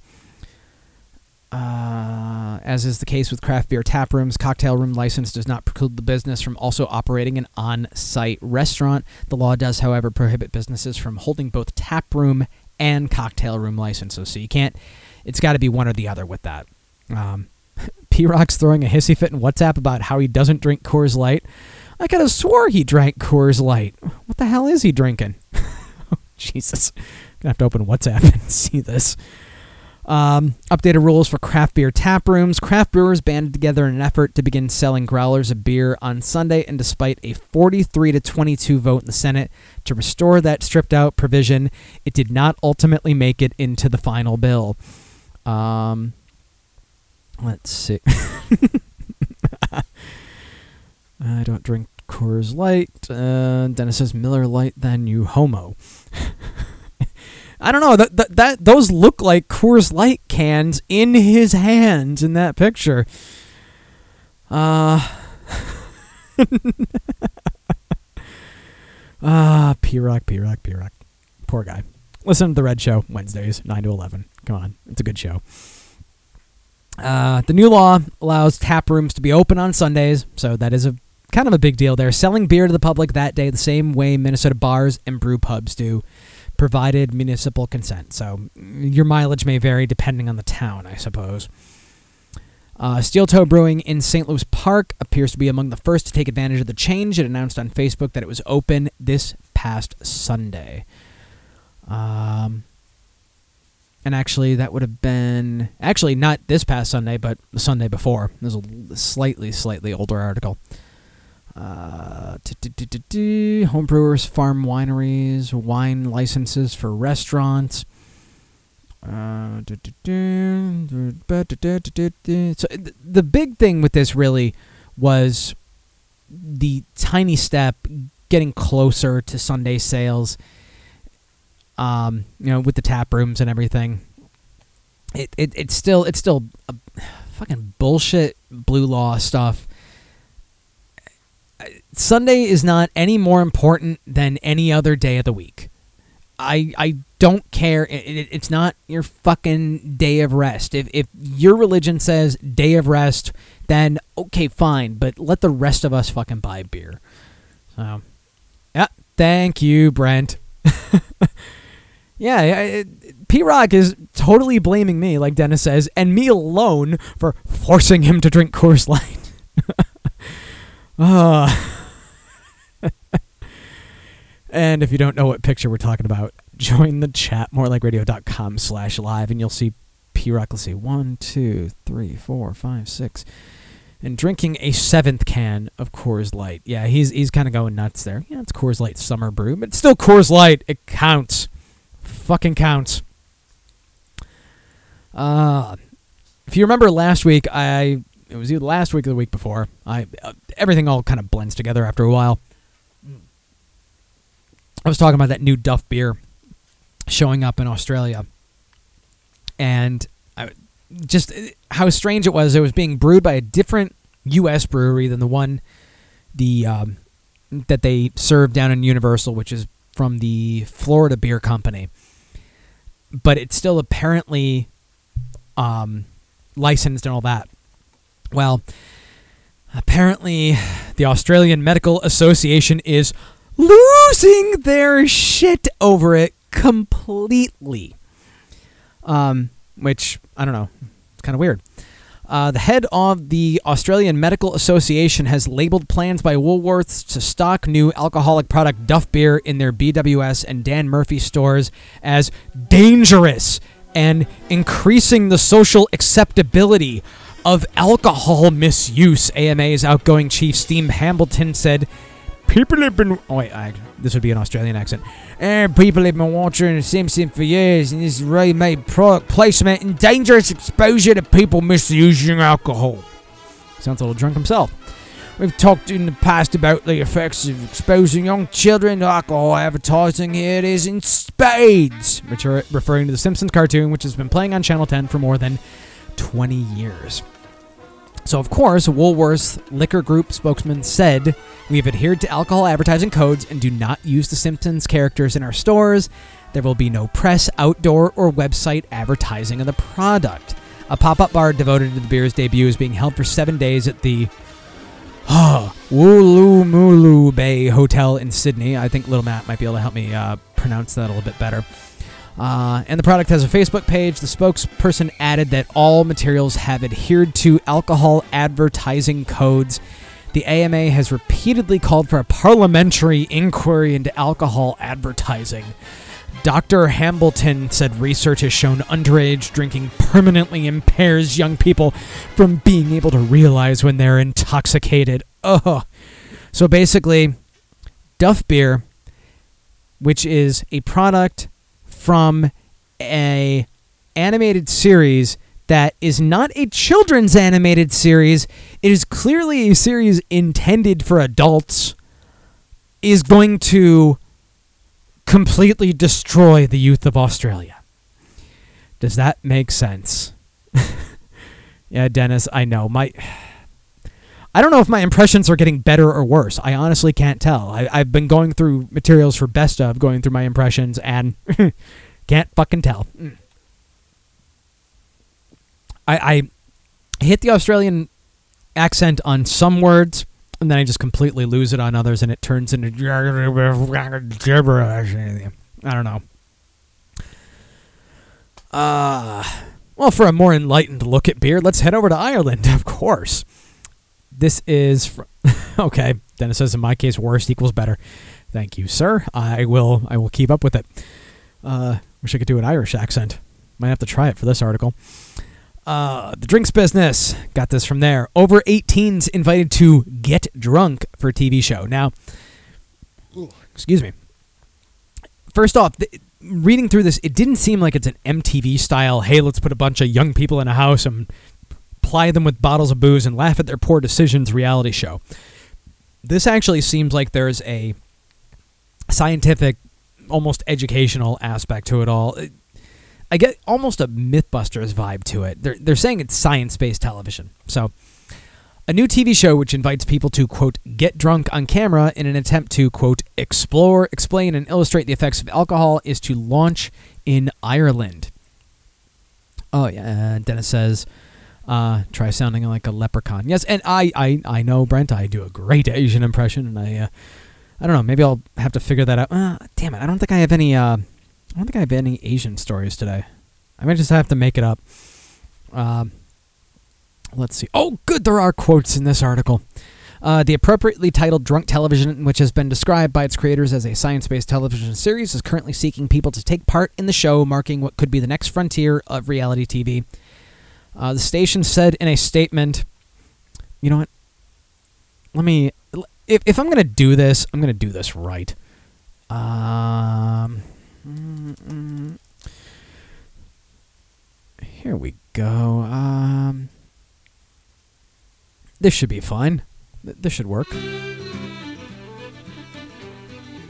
S11: Uh, as is the case with craft beer tap rooms, cocktail room license does not preclude the business from also operating an on-site restaurant. The law does, however, prohibit businesses from holding both tap room and cocktail room licenses. So you can't. It's got to be one or the other with that. Um, P Rock's throwing a hissy fit in WhatsApp about how he doesn't drink Coors Light. I could have swore he drank Coors Light. What the hell is he drinking? Jesus. Gonna have to open WhatsApp and see this. Um, updated rules for craft beer tap rooms. Craft brewers banded together in an effort to begin selling growlers of beer on Sunday, and despite a 43 to 22 vote in the Senate to restore that stripped out provision, it did not ultimately make it into the final bill. Um, let's see. I don't drink Coors Light. Uh, Dennis says Miller Light, then you homo. I don't know that, that that those look like Coors Light cans in his hands in that picture. Uh Ah, P Rock, P Rock, P Rock. Poor guy. Listen to the Red Show Wednesdays, nine to eleven. Come on, it's a good show. Uh, the new law allows tap rooms to be open on Sundays, so that is a kind of a big deal. They're selling beer to the public that day the same way Minnesota bars and brew pubs do provided municipal consent. So your mileage may vary depending on the town, I suppose. Uh, Steel Toe Brewing in St. Louis Park appears to be among the first to take advantage of the change. It announced on Facebook that it was open this past Sunday. Um, and actually, that would have been actually not this past Sunday, but the Sunday before. There's a slightly, slightly older article. Uh, homebrewers, farm wineries, wine licenses for restaurants. Uh, so the big thing with this really was the tiny step getting closer to Sunday sales. Um, you know, with the tap rooms and everything. It, it it's still it's still a fucking bullshit blue law stuff Sunday is not any more important than any other day of the week. I I don't care. It, it, it's not your fucking day of rest. If if your religion says day of rest, then okay, fine. But let the rest of us fucking buy beer. So, yeah. Thank you, Brent. yeah, P Rock is totally blaming me, like Dennis says, and me alone for forcing him to drink Coors Light. Ah. and if you don't know what picture we're talking about, join the chat, morelikeradio.com slash live, and you'll see P Rock. Let's see, one, two, three, four, five, six. And drinking a seventh can of Coors Light. Yeah, he's he's kind of going nuts there. Yeah, it's Coors Light Summer Brew, but still Coors Light. It counts. Fucking counts. Uh, if you remember last week, I it was either last week or the week before. I uh, everything all kind of blends together after a while. I was talking about that new Duff beer showing up in Australia, and I, just uh, how strange it was. It was being brewed by a different U.S. brewery than the one the um, that they serve down in Universal, which is from the Florida Beer Company. But it's still apparently um, licensed and all that. Well, apparently the Australian Medical Association is losing their shit over it completely. Um, which I don't know, it's kind of weird. Uh, the head of the Australian Medical Association has labeled plans by Woolworths to stock new alcoholic product Duff beer in their BWS and Dan Murphy stores as dangerous and increasing the social acceptability of alcohol misuse. AMA's outgoing chief, Steve Hambleton, said, People have been. Oh, wait, I, this would be an Australian accent. And people have been watching The Simpsons for years, and this really made product placement and dangerous exposure to people misusing alcohol. Sounds a little drunk himself. We've talked in the past about the effects of exposing young children to alcohol advertising. Here it is in spades, referring to the Simpsons cartoon, which has been playing on Channel 10 for more than 20 years. So, of course, Woolworths Liquor Group spokesman said, We have adhered to alcohol advertising codes and do not use the Simpsons characters in our stores. There will be no press, outdoor, or website advertising of the product. A pop up bar devoted to the beer's debut is being held for seven days at the Woolloomooloo Bay Hotel in Sydney. I think Little Matt might be able to help me uh, pronounce that a little bit better. Uh, and the product has a Facebook page. The spokesperson added that all materials have adhered to alcohol advertising codes. The AMA has repeatedly called for a parliamentary inquiry into alcohol advertising. Dr. Hambleton said research has shown underage drinking permanently impairs young people from being able to realize when they're intoxicated. Ugh. So basically, Duff Beer, which is a product from a animated series that is not a children's animated series, it is clearly a series intended for adults, is going to completely destroy the youth of Australia. Does that make sense? yeah, Dennis, I know. My I don't know if my impressions are getting better or worse. I honestly can't tell. I, have been going through materials for best of, going through my impressions, and can't fucking tell. I, I hit the Australian accent on some words, and then I just completely lose it on others, and it turns into gibberish. I don't know. Uh, well, for a more enlightened look at beer, let's head over to Ireland, of course. This is fr- okay. Dennis says, in my case, worst equals better. Thank you, sir. I will. I will keep up with it. Uh, wish I could do an Irish accent. Might have to try it for this article. Uh, the drinks business got this from there. Over 18s invited to get drunk for TV show. Now, excuse me. First off, th- reading through this, it didn't seem like it's an MTV style. Hey, let's put a bunch of young people in a house and ply them with bottles of booze and laugh at their poor decisions reality show. This actually seems like there's a scientific, almost educational aspect to it all. I get almost a Mythbusters vibe to it. They're, they're saying it's science based television. So, a new TV show which invites people to, quote, get drunk on camera in an attempt to, quote, explore, explain, and illustrate the effects of alcohol is to launch in Ireland. Oh, yeah. Dennis says, uh, try sounding like a leprechaun. Yes, and I, I, I know, Brent, I do a great Asian impression, and I, uh, I don't know, maybe I'll have to figure that out. Uh, damn it, I don't think I have any, uh, I don't think I have any Asian stories today. I might just have to make it up. Um, let's see. Oh, good, there are quotes in this article. Uh, the appropriately titled Drunk Television, which has been described by its creators as a science based television series, is currently seeking people to take part in the show, marking what could be the next frontier of reality TV. Uh, the station said in a statement, you know what? Let me. If, if I'm going to do this, I'm going to do this right. Um. Here we go. Um, this should be fine. Th- this should work.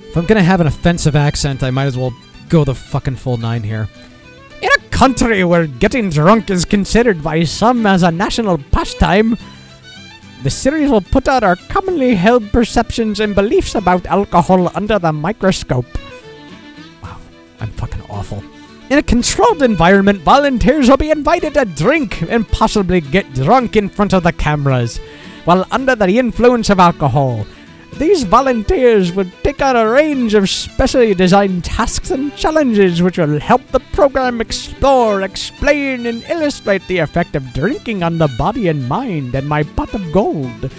S11: If I'm gonna have an offensive accent, I might as well go the fucking full nine here. Country where getting drunk is considered by some as a national pastime, the series will put out our commonly held perceptions and beliefs about alcohol under the microscope. Wow, I'm fucking awful. In a controlled environment, volunteers will be invited to drink and possibly get drunk in front of the cameras while under the influence of alcohol. These volunteers would take on a range of specially designed tasks and challenges which will help the program explore, explain, and illustrate the effect of drinking on the body and mind and my pot of gold.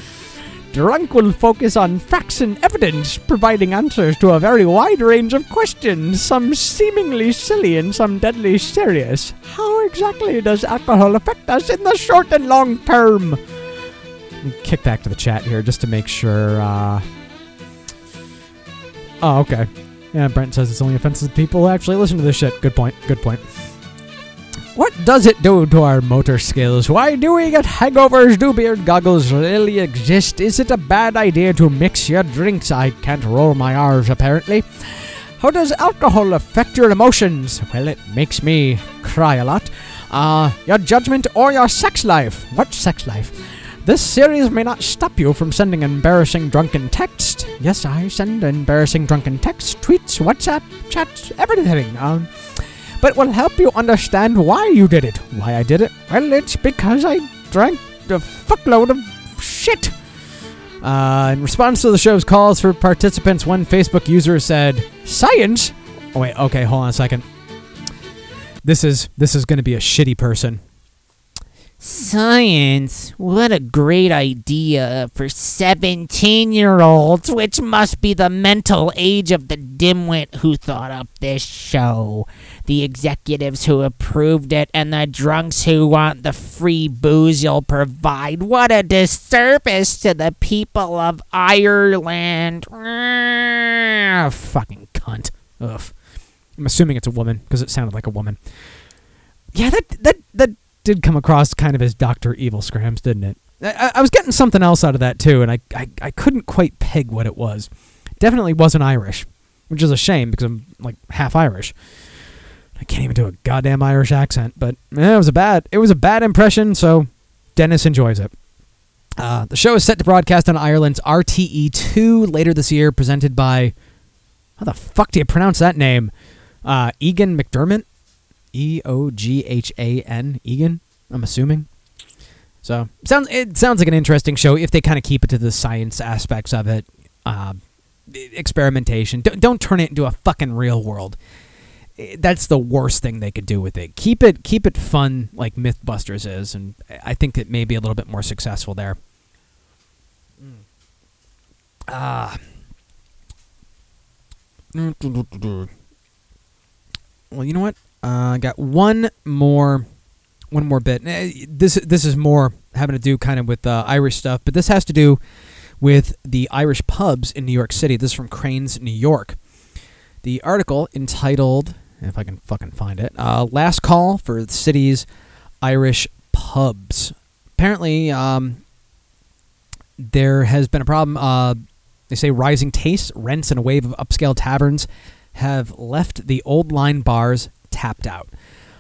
S11: Drunk will focus on facts and evidence, providing answers to a very wide range of questions, some seemingly silly and some deadly serious. How exactly does alcohol affect us in the short and long term? Kick back to the chat here just to make sure. Uh... Oh, okay. Yeah, Brent says it's only offensive to people who actually listen to this shit. Good point. Good point. What does it do to our motor skills? Why do we get hangovers? Do beard goggles really exist? Is it a bad idea to mix your drinks? I can't roll my R's apparently. How does alcohol affect your emotions? Well, it makes me cry a lot. Uh, your judgment or your sex life? What sex life? This series may not stop you from sending embarrassing drunken text. Yes, I send embarrassing drunken text, tweets, WhatsApp, chats, everything. Um, but will help you understand why you did it. Why I did it? Well, it's because I drank a fuckload of shit. Uh, in response to the show's calls for participants, one Facebook user said, "Science." Oh wait, okay, hold on a second. This is this is going to be a shitty person.
S13: Science? What a great idea for 17 year olds, which must be the mental age of the dimwit who thought up this show. The executives who approved it, and the drunks who want the free booze you'll provide. What a disservice to the people of Ireland.
S11: Ah, fucking cunt. Ugh. I'm assuming it's a woman because it sounded like a woman. Yeah, that that that did come across kind of as Doctor Evil Scrams, didn't it? I, I was getting something else out of that too, and I, I I couldn't quite peg what it was. Definitely wasn't Irish, which is a shame because I'm like half Irish. I can't even do a goddamn Irish accent, but eh, it was a bad it was a bad impression. So Dennis enjoys it. Uh, the show is set to broadcast on Ireland's RTE2 later this year, presented by how the fuck do you pronounce that name? Uh, Egan McDermott. E O G H A N Egan. I'm assuming. So sounds it sounds like an interesting show if they kind of keep it to the science aspects of it, uh, experimentation. Don't, don't turn it into a fucking real world. That's the worst thing they could do with it. Keep it keep it fun like MythBusters is, and I think it may be a little bit more successful there. Ah. well, you know what? Uh, I got one more, one more bit. Eh, This this is more having to do kind of with uh, Irish stuff, but this has to do with the Irish pubs in New York City. This is from Crain's, New York. The article entitled, if I can fucking find it, uh, "Last Call for the City's Irish Pubs." Apparently, um, there has been a problem. Uh, they say rising tastes, rents, and a wave of upscale taverns have left the old line bars tapped out.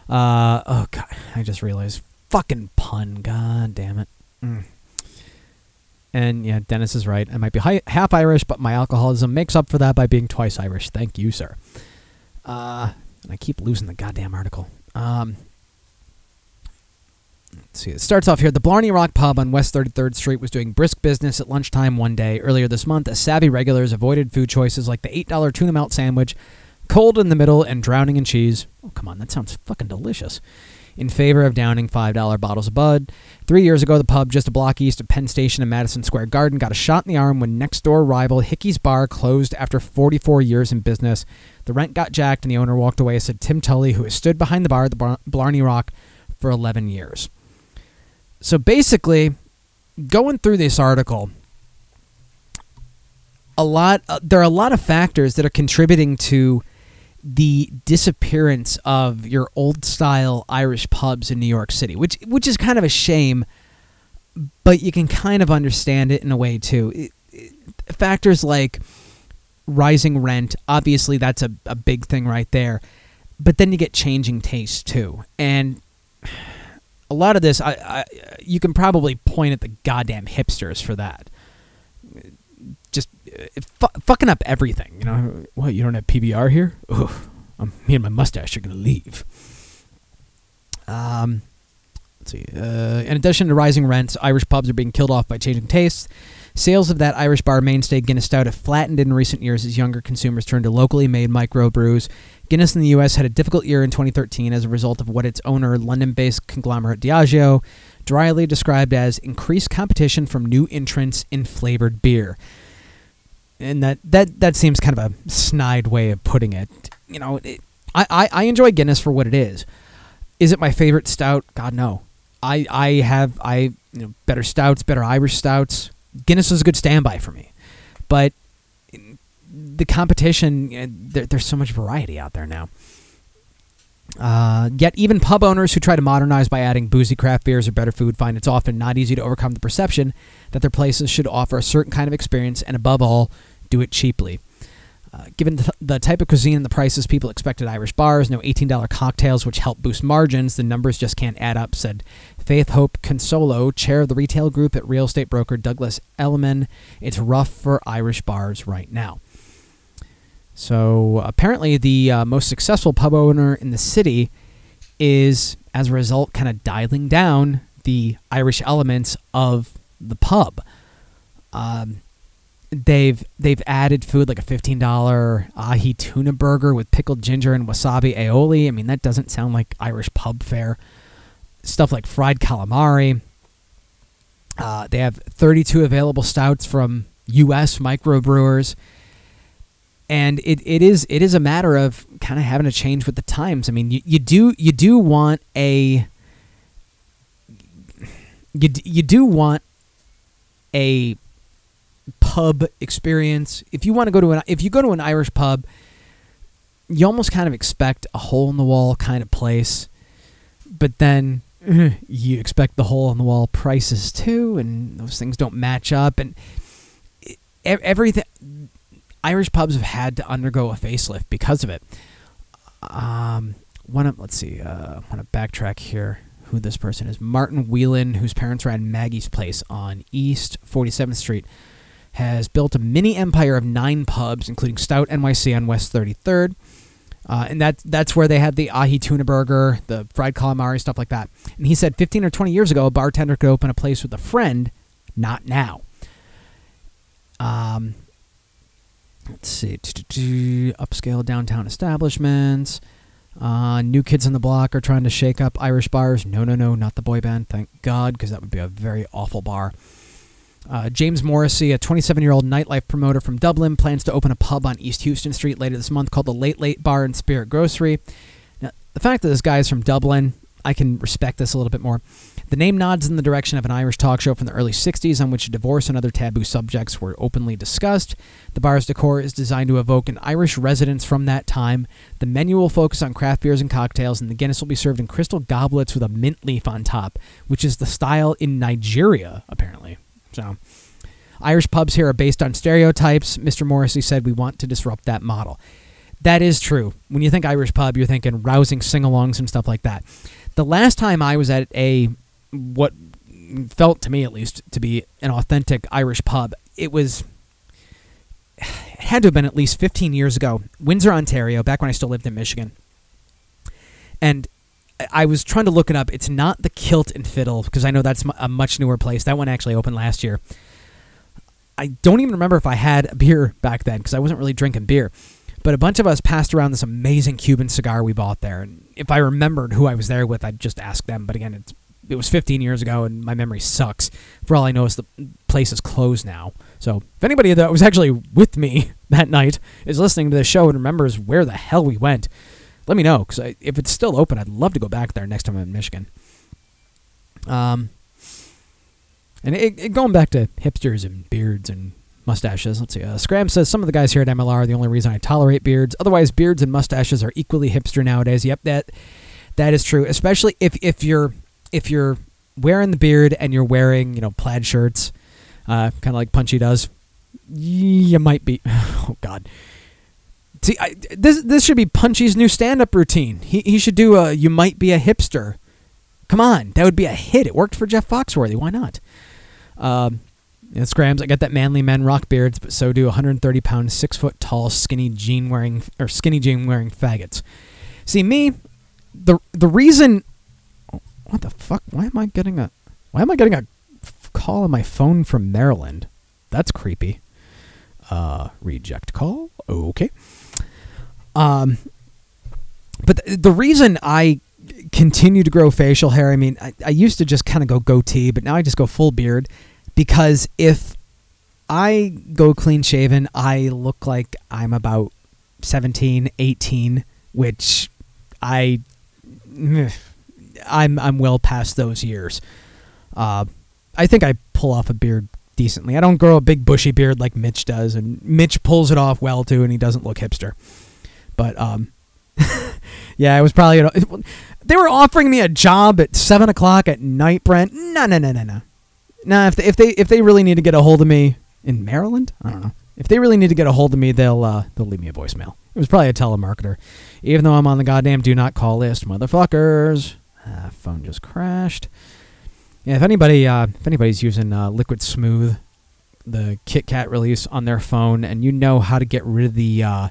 S11: Uh, oh god, I just realized fucking pun. God damn it. Mm. And yeah, Dennis is right. I might be half Irish, but my alcoholism makes up for that by being twice Irish. Thank you, sir. Uh, and I keep losing the goddamn article. Um, let's see. It starts off here. The Blarney Rock Pub on West 33rd Street was doing brisk business at lunchtime one day earlier this month as savvy regulars avoided food choices like the $8 tuna melt sandwich, cold in the middle and drowning in cheese. Oh, come on, that sounds fucking delicious. In favor of downing $5 bottles of Bud. Three years ago, the pub just a block east of Penn Station in Madison Square Garden got a shot in the arm when next door rival Hickey's Bar closed after 44 years in business. The rent got jacked and the owner walked away, said Tim Tully, who has stood behind the bar at the Bar- Blarney Rock for 11 years. So basically, going through this article, a lot uh, there are a lot of factors that are contributing to the disappearance of your old style Irish pubs in New York City, which which is kind of a shame, but you can kind of understand it in a way too. It, it, factors like rising rent, obviously that's a, a big thing right there. But then you get changing tastes too. And a lot of this I, I you can probably point at the goddamn hipsters for that just uh, fu- fucking up everything. You know, what? You don't have PBR here? I'm, me and my mustache are gonna leave. Um, let's see. Uh, in addition to rising rents, Irish pubs are being killed off by changing tastes. Sales of that Irish bar mainstay Guinness Stout have flattened in recent years as younger consumers turn to locally made microbrews. Guinness in the U.S. had a difficult year in 2013 as a result of what its owner, London-based conglomerate Diageo, dryly described as increased competition from new entrants in flavored beer and that that that seems kind of a snide way of putting it. You know, it, I, I I enjoy Guinness for what it is. Is it my favorite stout? God no. I I have I you know better stouts, better Irish stouts. Guinness is a good standby for me, but the competition you know, there, there's so much variety out there now. Uh, yet even pub owners who try to modernize by adding boozy craft beers or better food find it's often not easy to overcome the perception that their places should offer a certain kind of experience and above all do it cheaply. Uh, given the, the type of cuisine and the prices people expect at Irish bars, no $18 cocktails which help boost margins, the numbers just can't add up, said Faith Hope Consolo, chair of the retail group at real estate broker Douglas Elliman. It's rough for Irish bars right now. So apparently, the uh, most successful pub owner in the city is, as a result, kind of dialing down the Irish elements of the pub. Um, they've they've added food like a fifteen dollar ahi tuna burger with pickled ginger and wasabi aioli. I mean, that doesn't sound like Irish pub fare. Stuff like fried calamari. Uh, they have 32 available stouts from U.S. microbrewers, and it, it is it is a matter of kind of having to change with the times. I mean, you, you do you do want a you, you do want a pub experience. If you want to go to an if you go to an Irish pub, you almost kind of expect a hole in the wall kind of place, but then you expect the hole in the wall prices too, and those things don't match up, and everything. Irish pubs have had to undergo a facelift because of it. Um, one of let's see, uh, I want to backtrack here. Who this person is? Martin Whelan, whose parents ran Maggie's Place on East 47th Street, has built a mini empire of nine pubs, including Stout NYC on West 33rd. Uh, and that, that's where they had the ahi tuna burger, the fried calamari, stuff like that. And he said 15 or 20 years ago, a bartender could open a place with a friend, not now. Um, let's see. Upscale downtown establishments. Uh, new kids on the block are trying to shake up Irish bars. No, no, no, not the boy band. Thank God, because that would be a very awful bar. Uh, James Morrissey, a 27 year old nightlife promoter from Dublin, plans to open a pub on East Houston Street later this month called the Late Late Bar and Spirit Grocery. Now, the fact that this guy is from Dublin, I can respect this a little bit more. The name nods in the direction of an Irish talk show from the early 60s on which divorce and other taboo subjects were openly discussed. The bar's decor is designed to evoke an Irish residence from that time. The menu will focus on craft beers and cocktails, and the Guinness will be served in crystal goblets with a mint leaf on top, which is the style in Nigeria, apparently. So, Irish pubs here are based on stereotypes. Mr. Morrissey said we want to disrupt that model. That is true. When you think Irish pub, you're thinking rousing sing alongs and stuff like that. The last time I was at a what felt to me at least to be an authentic Irish pub, it was it had to have been at least 15 years ago, Windsor, Ontario, back when I still lived in Michigan. And I was trying to look it up. It's not the Kilt and Fiddle because I know that's a much newer place. That one actually opened last year. I don't even remember if I had a beer back then because I wasn't really drinking beer. But a bunch of us passed around this amazing Cuban cigar we bought there. And if I remembered who I was there with, I'd just ask them. But again, it was 15 years ago and my memory sucks. For all I know, is the place is closed now. So if anybody that was actually with me that night is listening to the show and remembers where the hell we went, let me know because if it's still open, I'd love to go back there next time I'm in Michigan. Um, and it, it, going back to hipsters and beards and mustaches, let's see. Uh, Scram says some of the guys here at MLR are the only reason I tolerate beards. Otherwise, beards and mustaches are equally hipster nowadays. Yep, that that is true. Especially if if you're if you're wearing the beard and you're wearing you know plaid shirts, uh, kind of like Punchy does. You might be. Oh God. See, I, this this should be Punchy's new stand-up routine. He he should do a "You Might Be a Hipster." Come on, that would be a hit. It worked for Jeff Foxworthy. Why not? Um, I got that manly men rock beards, but so do 130 pound, six foot tall, skinny jean wearing or skinny jean wearing faggots. See me, the the reason. What the fuck? Why am I getting a? Why am I getting a call on my phone from Maryland? That's creepy. Uh, reject call. Okay. Um, but the, the reason I continue to grow facial hair, I mean, I, I used to just kind of go goatee, but now I just go full beard because if I go clean shaven, I look like I'm about 17, 18, which I I'm I'm well past those years. Uh, I think I pull off a beard decently. I don't grow a big bushy beard like Mitch does, and Mitch pulls it off well too, and he doesn't look hipster. But um, yeah, it was probably. You know, they were offering me a job at seven o'clock at night, Brent. No, no, no, no, no. Nah, if they, if they if they really need to get a hold of me in Maryland, I don't know. If they really need to get a hold of me, they'll uh, they'll leave me a voicemail. It was probably a telemarketer, even though I'm on the goddamn do not call list, motherfuckers. Ah, phone just crashed. Yeah, if anybody uh, if anybody's using uh, Liquid Smooth, the KitKat release on their phone, and you know how to get rid of the uh,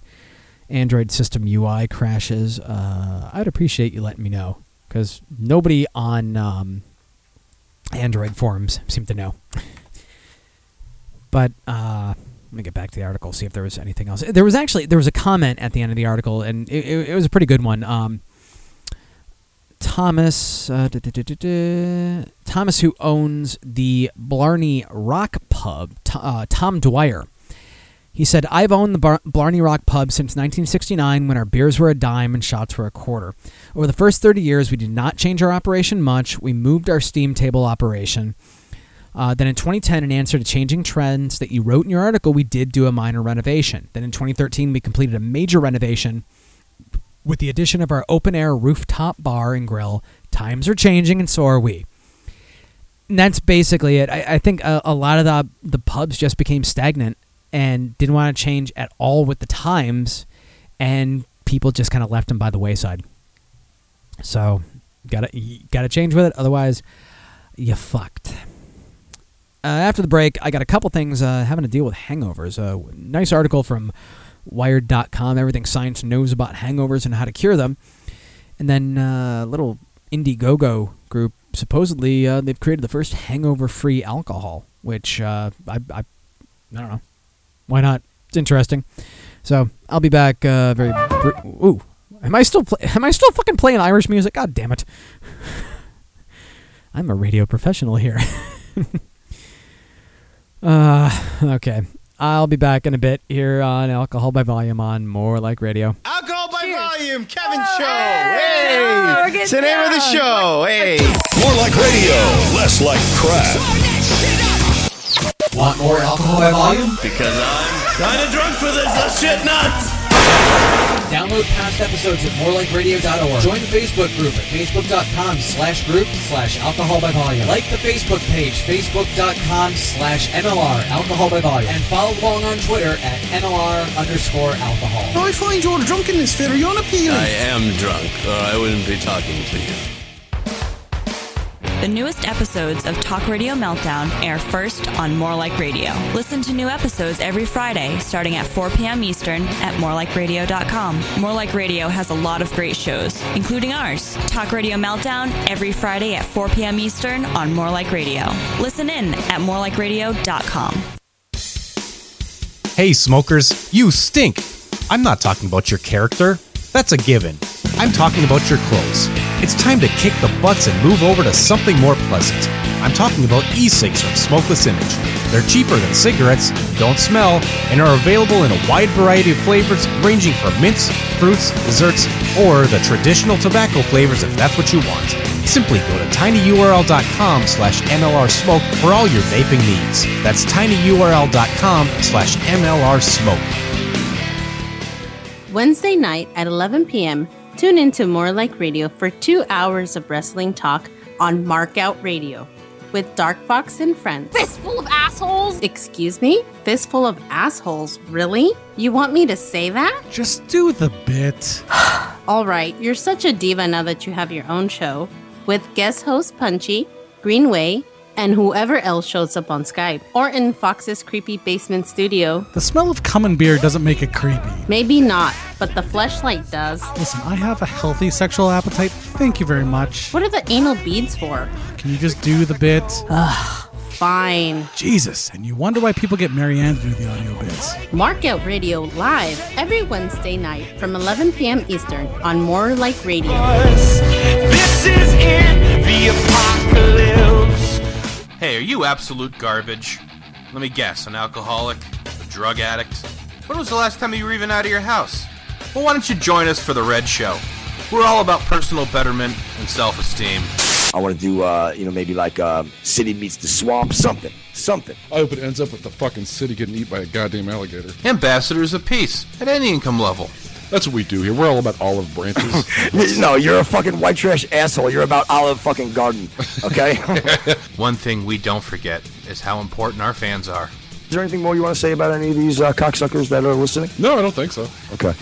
S11: Android system UI crashes, uh, I'd appreciate you letting me know because nobody on um, Android forums seem to know. but uh, let me get back to the article, see if there was anything else. There was actually there was a comment at the end of the article, and it, it, it was a pretty good one. Um, Thomas, uh, duh, duh, duh, Thomas, who owns the Blarney Rock Pub, T- uh, Tom Dwyer. He said, I've owned the Bar- Blarney Rock Pub since 1969 when our beers were a dime and shots were a quarter. Over the first 30 years, we did not change our operation much. We moved our steam table operation. Uh, then in 2010, in answer to changing trends that you wrote in your article, we did do a minor renovation. Then in 2013, we completed a major renovation with the addition of our open air rooftop bar and grill. Times are changing, and so are we. And that's basically it. I, I think a, a lot of the the pubs just became stagnant and didn't want to change at all with the times, and people just kind of left them by the wayside. So, gotta gotta change with it. Otherwise, you fucked. Uh, after the break, I got a couple things uh, having to deal with hangovers. A nice article from Wired.com, everything science knows about hangovers and how to cure them. And then uh, a little Indiegogo group, supposedly uh, they've created the first hangover-free alcohol, which uh, I, I, I don't know. Why not? It's interesting. So I'll be back uh, very. Br- Ooh, am I still play- am I still fucking playing Irish music? God damn it! I'm a radio professional here. uh, okay. I'll be back in a bit here on Alcohol by Volume on More Like Radio.
S14: Alcohol by volume, Kevin Show.
S15: Oh,
S14: Hey, it's the name of the show. Hey,
S15: More like radio, less like crap.
S16: Want more alcohol by volume?
S17: Because I'm kind of drunk for this. Let's shit nuts.
S16: Download past episodes at morelikeradio.org. Join the Facebook group at facebook.com slash group slash alcohol by volume. Like the Facebook page, facebook.com slash MLR alcohol by volume. And follow along on Twitter at MLR underscore alcohol.
S18: I find your drunkenness very unappealing.
S17: I am drunk, or I wouldn't be talking to you.
S19: The newest episodes of Talk Radio Meltdown air first on More Like Radio. Listen to new episodes every Friday starting at 4 p.m. Eastern at morelikeradio.com. More Like Radio has a lot of great shows, including ours. Talk Radio Meltdown every Friday at 4 p.m. Eastern on More Like Radio. Listen in at morelikeradio.com.
S20: Hey, smokers, you stink! I'm not talking about your character. That's a given. I'm talking about your clothes. It's time to kick the butts and move over to something more pleasant. I'm talking about e-cigs from Smokeless Image. They're cheaper than cigarettes, don't smell, and are available in a wide variety of flavors ranging from mints, fruits, desserts, or the traditional tobacco flavors if that's what you want. Simply go to tinyurl.com slash mlrsmoke for all your vaping needs. That's tinyurl.com slash mlrsmoke.
S21: Wednesday night at 11 p.m., tune in to More Like Radio for two hours of wrestling talk on Markout Radio with Dark Fox and friends.
S4: Fistful of assholes?
S21: Excuse me? Fistful of assholes? Really? You want me to say that?
S22: Just do the bit.
S21: All right, you're such a diva now that you have your own show with guest host Punchy, Greenway, and whoever else shows up on Skype or in Fox's creepy basement studio.
S22: The smell of cum and beer doesn't make it creepy.
S21: Maybe not, but the fleshlight does.
S22: Listen, I have a healthy sexual appetite. Thank you very much.
S21: What are the anal beads for?
S22: Can you just do the bit?
S21: Ugh, fine.
S22: Jesus, and you wonder why people get Marianne to do the audio bits.
S21: Mark Markout Radio live every Wednesday night from 11 p.m. Eastern on More Like Radio.
S14: This is it, the apocalypse.
S23: Hey, are you absolute garbage? Let me guess, an alcoholic? A drug addict? When was the last time you were even out of your house? Well, why don't you join us for The Red Show? We're all about personal betterment and self esteem.
S24: I want to do, uh, you know, maybe like uh, City Meets the Swamp, something, something.
S25: I hope it ends up with the fucking city getting eaten by a goddamn alligator.
S23: Ambassadors of peace at any income level.
S25: That's what we do here. We're all about olive branches.
S24: no, you're a fucking white trash asshole. You're about Olive fucking Garden, okay?
S23: One thing we don't forget is how important our fans are.
S24: Is there anything more you want to say about any of these uh, cocksuckers that are listening?
S25: No, I don't think so.
S24: Okay.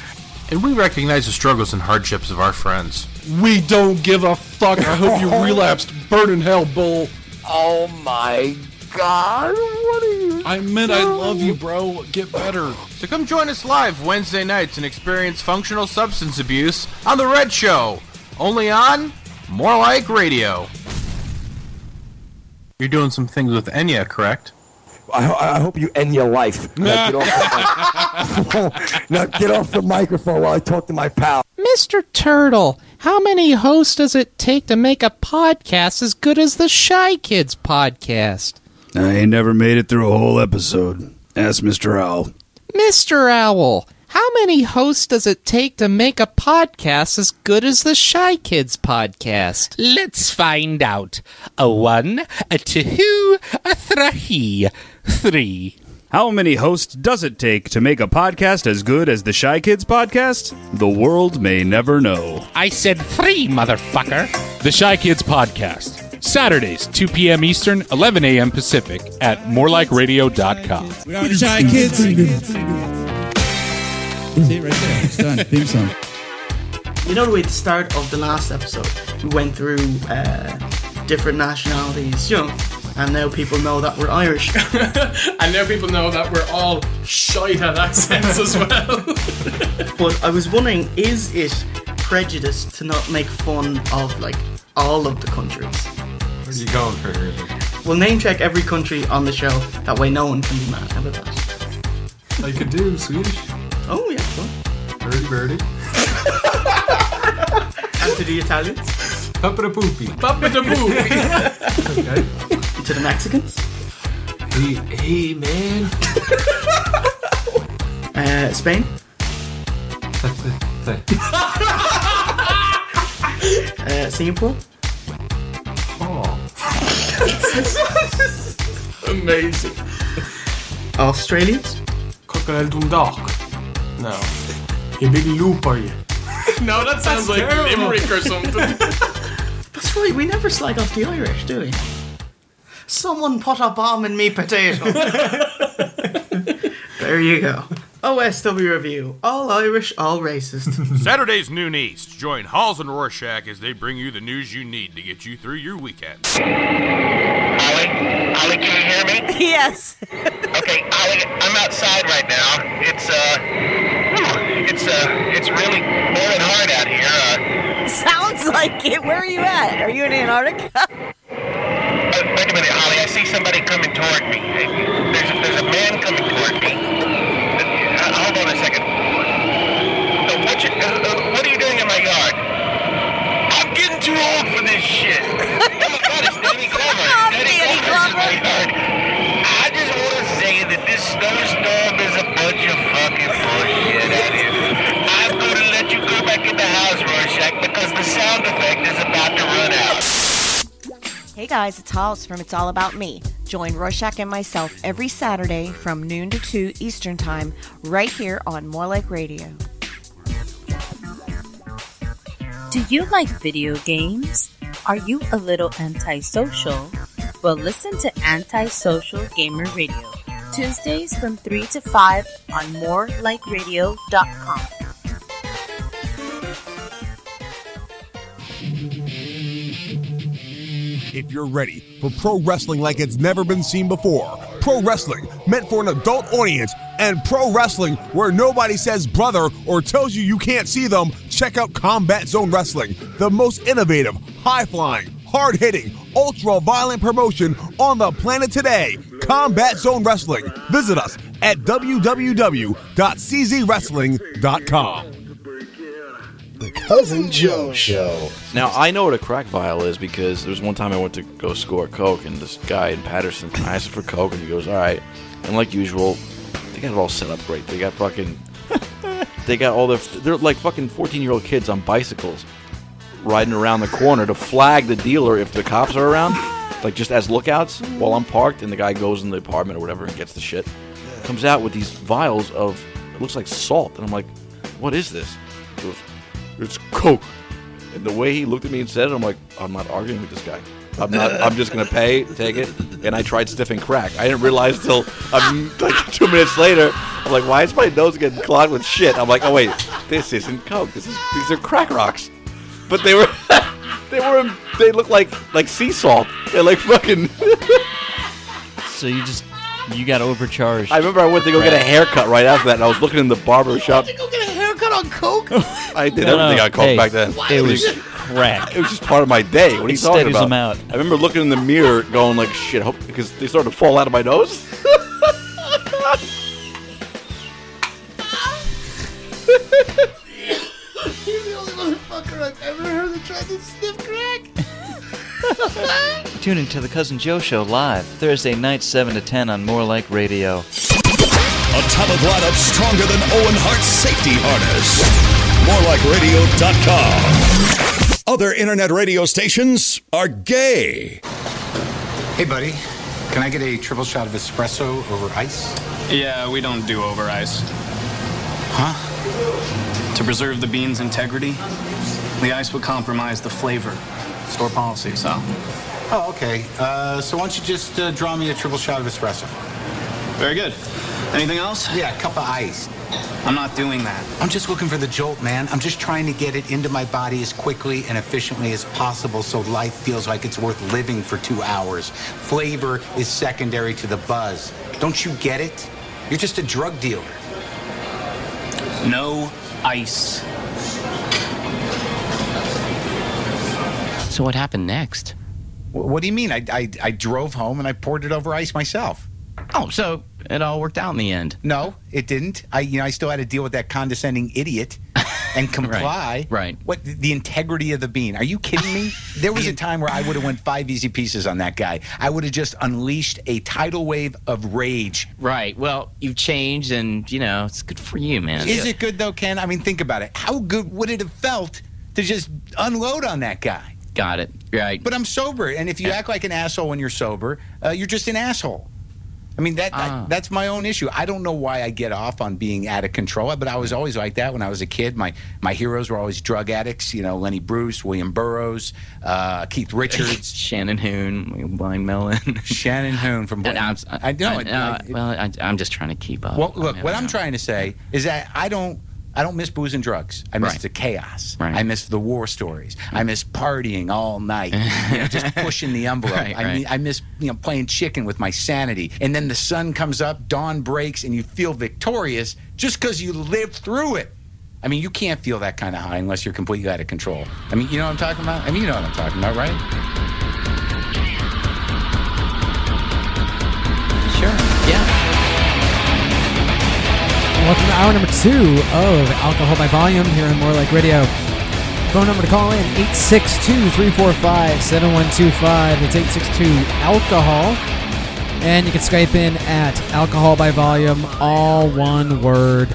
S23: And we recognize the struggles and hardships of our friends.
S25: We don't give a fuck. I hope you relapsed. Burn in hell, bull.
S24: Oh my god. What are you
S25: I meant I love you, bro. Get better.
S23: So come join us live Wednesday nights and experience functional substance abuse on The Red Show. Only on More Like Radio.
S20: You're doing some things with Enya, correct?
S24: I, I hope you end your life. Now get, off the, now get off the microphone while I talk to my pal.
S13: Mr. Turtle, how many hosts does it take to make a podcast as good as the Shy Kids podcast?
S26: I ain't never made it through a whole episode. Ask Mr. Owl.
S13: Mr. Owl, how many hosts does it take to make a podcast as good as the Shy Kids podcast?
S27: Let's find out. A one, a two, a three. Three.
S26: How many hosts does it take to make a podcast as good as the Shy Kids podcast? The world may never know.
S27: I said three, motherfucker.
S28: The Shy Kids Podcast. Saturdays, 2 p.m. Eastern, 11 a.m. Pacific at morelikeradio.com.
S29: We are the Shy Kids. See right there. It's done. Theme song.
S30: You know, at the start of the last episode, we went through uh, different nationalities, you know, and now people know that we're Irish.
S12: and now people know that we're all shite at accents as well.
S30: but I was wondering, is it prejudice to not make fun of like all of the countries?
S23: Where's you going for it.
S30: We'll name check every country on the show. That way, no one can be mad. How about that?
S23: I could do Swedish.
S30: Oh yeah. Well.
S23: Birdie birdie.
S30: And to the Italians.
S23: Papa da poopy.
S12: Papa da poopy.
S23: okay.
S30: To the Mexicans.
S23: Hey, hey man.
S30: Uh, Spain. uh, Singapore.
S12: Amazing.
S30: Australians.
S23: Crocodile Dundalk. No. You big loop are you?
S12: no, that sounds like
S30: terrible.
S12: Limerick or something.
S30: That's right. We never slag off the Irish, do we? Someone put a bomb in me potato. there you go. OSW review. All Irish, all racist.
S23: Saturdays noon east. Join Halls and Rorschach as they bring you the news you need to get you through your weekend.
S31: Ollie, Ollie, can you hear me?
S32: Yes.
S31: Okay, Ollie, I'm outside right now. It's uh, it's uh, it's really boiling hard out here. Uh,
S32: Sounds like it. Where are you at? Are you in Antarctica?
S31: uh, wait a minute, Ollie. I see somebody coming toward me. There's a, there's a man coming toward me. Uh, hold on a second. What, you, uh, uh, what are you doing in my yard? I'm getting too old for this shit. oh my God, it's Danny Glover. Danny Glover's in my yard. I just want to say that this snowstorm is a bunch of fucking bullshit. And if I'm going to let you go back in the house, Rorschach, because the sound effect is about to run out.
S32: Hey guys, it's Hollis from It's All About Me. Join Rorschach and myself every Saturday from noon to 2 Eastern Time right here on More Like Radio.
S33: Do you like video games? Are you a little antisocial? Well, listen to Antisocial Gamer Radio. Tuesdays from 3 to 5 on morelikeradio.com.
S34: If you're ready for pro wrestling like it's never been seen before, pro wrestling meant for an adult audience, and pro wrestling where nobody says brother or tells you you can't see them, check out Combat Zone Wrestling, the most innovative, high flying, hard hitting, ultra violent promotion on the planet today. Combat Zone Wrestling. Visit us at www.czwrestling.com.
S35: The Cousin Joe Show.
S36: Now I know what a crack vial is because there was one time I went to go score coke and this guy in Paterson I asked him for coke and he goes, "All right," and like usual, they got it all set up great. They got fucking, they got all the they're like fucking fourteen year old kids on bicycles riding around the corner to flag the dealer if the cops are around, like just as lookouts while I'm parked and the guy goes in the apartment or whatever and gets the shit. Comes out with these vials of it looks like salt and I'm like, "What is this?" He goes, "It's coke." And the way he looked at me and said it, I'm like, I'm not arguing with this guy. I'm not. I'm just gonna pay, take it. And I tried sniffing crack. I didn't realize till um, like two minutes later. I'm like, why is my nose getting clogged with shit? I'm like, oh wait, this isn't coke. This is these are crack rocks. But they were, they were, they look like like sea salt. They're like fucking.
S37: So you just
S38: You got overcharged.
S36: I remember I went to go get a haircut right after that, and I was looking in the barber shop.
S39: to Go get a haircut on coke.
S36: I did
S38: No, no,
S36: everything on coke
S38: hey,
S36: back then.
S38: it was crack.
S36: It was just part of my day. What are
S38: It
S36: you talking about?
S38: them out.
S36: I remember looking in the mirror, going like, "Shit," hope because they started to fall out of my nose.
S39: You're the only motherfucker I've ever heard that tried to sniff crack.
S38: Tune into the Cousin Joe Show live Thursday night, 7 to 10 on More Like Radio.
S40: Atomic lineup stronger than Owen Hart's safety harness. MoreLikeRadio.com. Other internet radio stations are gay.
S41: Hey, buddy. Can I get a triple shot of espresso over ice?
S42: Yeah, we don't do over ice.
S41: Huh?
S42: To preserve the bean's integrity, the ice would compromise the flavor. Store policy, so.
S41: Oh, okay. Uh, so why don't you just uh, draw me a triple shot of espresso?
S42: Very good. Anything else?
S41: Yeah, a cup of ice.
S42: I'm not doing that.
S41: I'm just looking for the jolt, man. I'm just trying to get it into my body as quickly and efficiently as possible so life feels like it's worth living for two hours. Flavor is secondary to the buzz. Don't you get it? You're just a drug dealer.
S42: No ice.
S43: So what happened next?
S41: What do you mean? I, I, I drove home and I poured it over ice myself.
S43: Oh, so it all worked out in the end.
S41: No, it didn't. I you know I still had to deal with that condescending idiot and comply.
S43: right. right.
S41: What the integrity of the bean? Are you kidding me? There was a time where I would have went five easy pieces on that guy. I would have just unleashed a tidal wave of rage.
S43: Right. Well, you've changed, and you know it's good for you, man.
S41: Is it good though, Ken? I mean, think about it. How good would it have felt to just unload on that guy?
S43: Got it. Right.
S41: But I'm sober, and if you act like an asshole when you're sober, uh, you're just an asshole. I mean that,
S43: Ah.
S41: that that's my own issue. I don't know why I get off on being out of control, but I was always like that when I was a kid. My my heroes were always drug addicts. You know, Lenny Bruce, William Burroughs, uh, Keith Richards,
S43: Shannon Hoon, Blind Melon,
S41: Shannon Hoon from.
S43: I'm,
S41: I know.
S43: I,
S41: it-
S43: uh,
S41: it-
S43: well, I, I'm just trying to keep up.
S41: Well, look,
S43: I mean,
S41: what
S43: I
S41: I'm trying to say is that I don't. I don't miss booze and drugs. I miss
S43: Right.
S41: the chaos.
S43: Right.
S41: I miss the war stories. I miss partying all night, you know, just pushing the envelope.
S43: Right,
S41: I, mean, I miss you know playing chicken with my sanity. And then the sun comes up, dawn breaks, and you feel victorious just because you lived through it. I mean, you can't feel that kind of high unless you're completely out of control. I mean, you know what I'm talking about? I mean, you know what I'm talking about, right?
S11: Welcome to hour number two of Alcohol by Volume here on More Like Radio. Phone number to call in 862 345 7125. It's 862 Alcohol. And you can Skype in at Alcohol by Volume, all one word.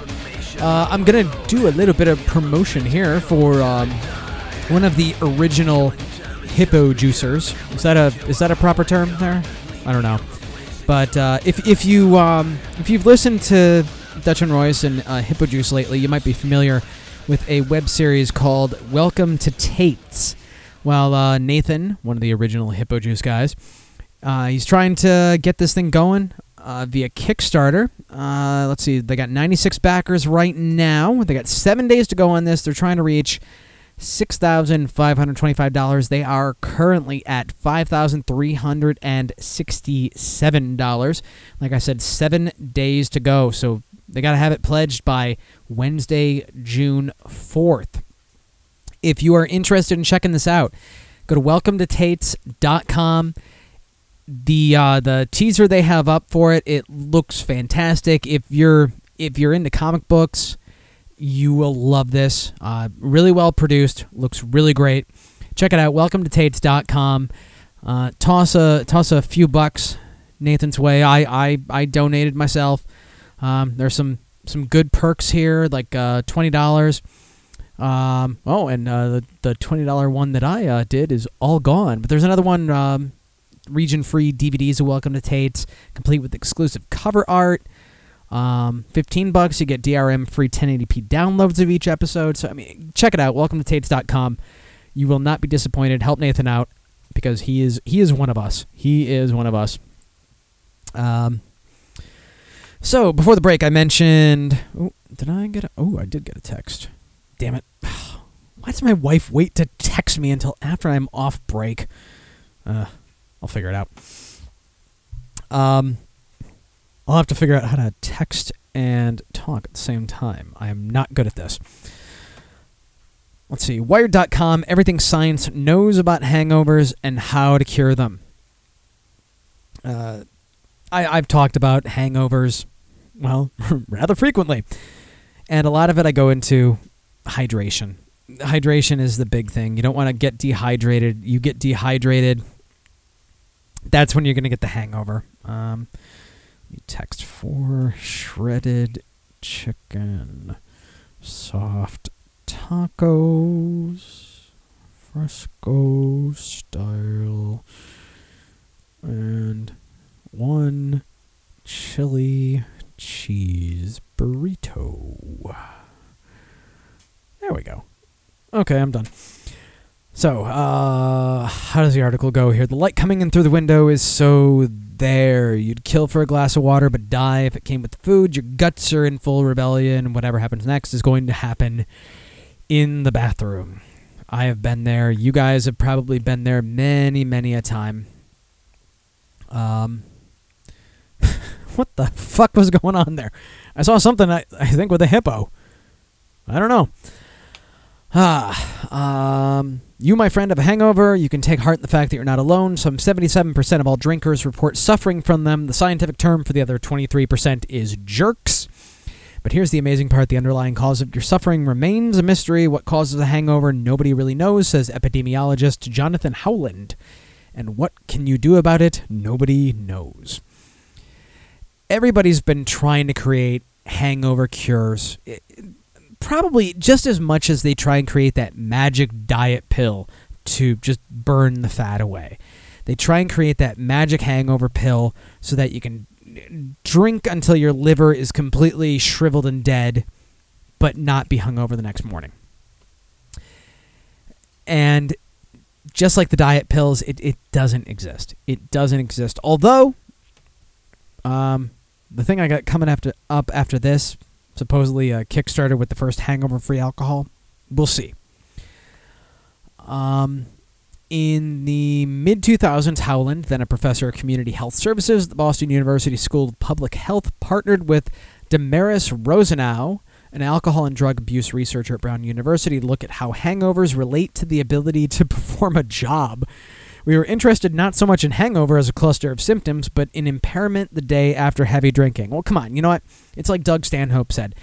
S11: Uh, I'm going to do a little bit of promotion here for um, one of the original hippo juicers. Is that a is that a proper term there? I don't know. But uh, if if you um, if you've listened to Dutch and Royce and uh, Hippo Juice lately, you might be familiar with a web series called Welcome to Tate's. Well, uh, Nathan, one of the original Hippo Juice guys, uh, he's trying to get this thing going uh, via Kickstarter. Uh, let's see, they got 96 backers right now. They got seven days to go on this. They're trying to reach $6,525. They are currently at $5,367. Like I said, seven days to go. So they got to have it pledged by Wednesday, June 4th. If you are interested in checking this out, go to welcometotates.com. The uh, the teaser they have up for it, it looks fantastic. If you're if you're into comic books, you will love this. Uh, really well produced, looks really great. Check it out. Welcome to Tates.com. Uh, toss a toss a few bucks Nathan's way. I I, I donated myself. Um, there's some some good perks here, like uh, twenty dollars. Um, oh, and uh, the the twenty dollar one that I uh, did is all gone. But there's another one, um, region free DVDs of Welcome to Tate's, complete with exclusive cover art. Um, 15 bucks, you get DRM free 1080p downloads of each episode. So, I mean, check it out. Welcome to Tates.com. You will not be disappointed. Help Nathan out because he is he is one of us. He is one of us. Um, so before the break, I mentioned. Oh, did I get? A, oh, I did get a text. Damn it! Why does my wife wait to text me until after I'm off break? Uh, I'll figure it out. Um, I'll have to figure out how to text and talk at the same time. I am not good at this. Let's see. Wired.com, everything science knows about hangovers and how to cure them. Uh, I, I've talked about hangovers, well, rather frequently. And a lot of it I go into hydration. Hydration is the big thing. You don't want to get dehydrated. You get dehydrated, that's when you're going to get the hangover. Um, text for shredded chicken, soft tacos, fresco style, and one chili cheese burrito. There we go. Okay, I'm done. So, uh, how does the article go here? The light coming in through the window is so there. You'd kill for a glass of water, but die if it came with food. Your guts are in full rebellion. Whatever happens next is going to happen in the bathroom. I have been there. You guys have probably been there many, many a time. Um, what the fuck was going on there? I saw something. I, I think with a hippo. I don't know. Ah, um, you, my friend, have a hangover. You can take heart in the fact that you're not alone. Some 77% of all drinkers report suffering from them. The scientific term for the other 23% is jerks. But here's the amazing part the underlying cause of your suffering remains a mystery. What causes a hangover, nobody really knows, says epidemiologist Jonathan Howland. And what can you do about it? Nobody knows. Everybody's been trying to create hangover cures. It, probably just as much as they try and create that magic diet pill to just burn the fat away. They try and create that magic hangover pill so that you can drink until your liver is completely shriveled and dead, but not be hungover the next morning. And just like the diet pills, it, it doesn't exist. It doesn't exist. Although, um, the thing I got coming after up after this supposedly uh, kickstarted with the first hangover-free alcohol. We'll see. Um, in the mid 2000s, Howland, then a professor of community health services at the Boston University School of Public Health, partnered with Damaris Rohsenow, an alcohol and drug abuse researcher at Brown University, to look at how hangovers relate to the ability to perform a job. We were interested not so much in hangover as a cluster of symptoms, but in impairment the day after heavy drinking. Well, come on, you know what? It's like Doug Stanhope said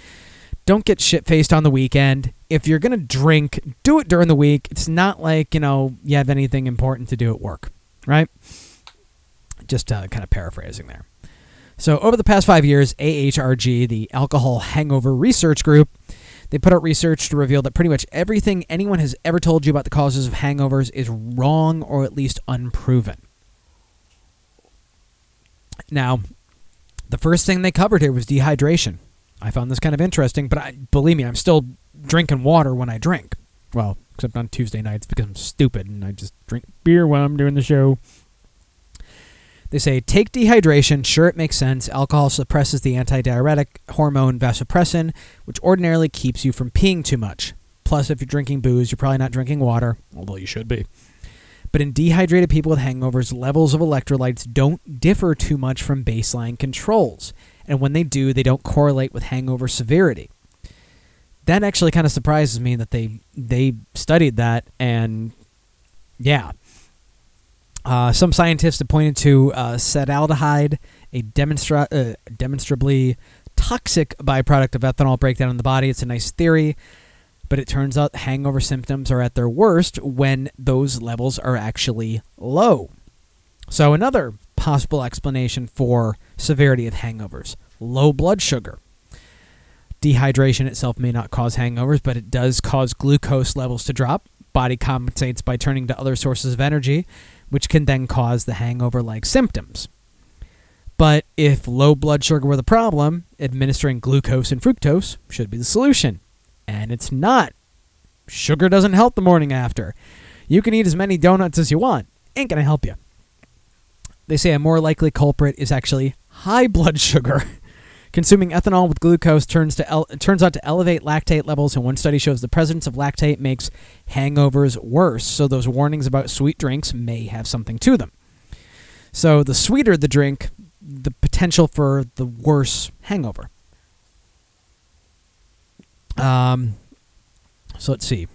S11: don't get shit faced on the weekend. If you're going to drink, do it during the week. It's not like, you know, you have anything important to do at work, right? Just uh, kind of paraphrasing there. So, over the past five years, AHRG, the Alcohol Hangover Research Group, they put out research to reveal that pretty much everything anyone has ever told you about the causes of hangovers is wrong or at least unproven. Now, the first thing they covered here was dehydration. I found this kind of interesting, but I, believe me, I'm still drinking water when I drink. Well, except on Tuesday nights because I'm stupid and I just drink beer while I'm doing the show. They say take dehydration. Sure, it makes sense. Alcohol suppresses the antidiuretic hormone vasopressin, which ordinarily keeps you from peeing too much. Plus, if you're drinking booze, you're probably not drinking water, although you should be. But in dehydrated people with hangovers, levels of electrolytes don't differ too much from baseline controls. And when they do, they don't correlate with hangover severity. That actually kind of surprises me that they they studied that and yeah, uh, some scientists have pointed to uh, acetaldehyde, a demonstra- uh, demonstrably toxic byproduct of ethanol breakdown in the body. It's a nice theory, but it turns out hangover symptoms are at their worst when those levels are actually low. So, another possible explanation for severity of hangovers low blood sugar. Dehydration itself may not cause hangovers, but it does cause glucose levels to drop. Body compensates by turning to other sources of energy, which can then cause the hangover like symptoms. But if low blood sugar were the problem, administering glucose and fructose should be the solution. And it's not. Sugar doesn't help the morning after. You can eat as many donuts as you want, ain't gonna help you. They say a more likely culprit is actually high blood sugar. Consuming ethanol with glucose turns to el- turns out to elevate lactate levels, and one study shows the presence of lactate makes hangovers worse. So those warnings about sweet drinks may have something to them. So the sweeter the drink, the potential for the worse hangover. Um, so let's see.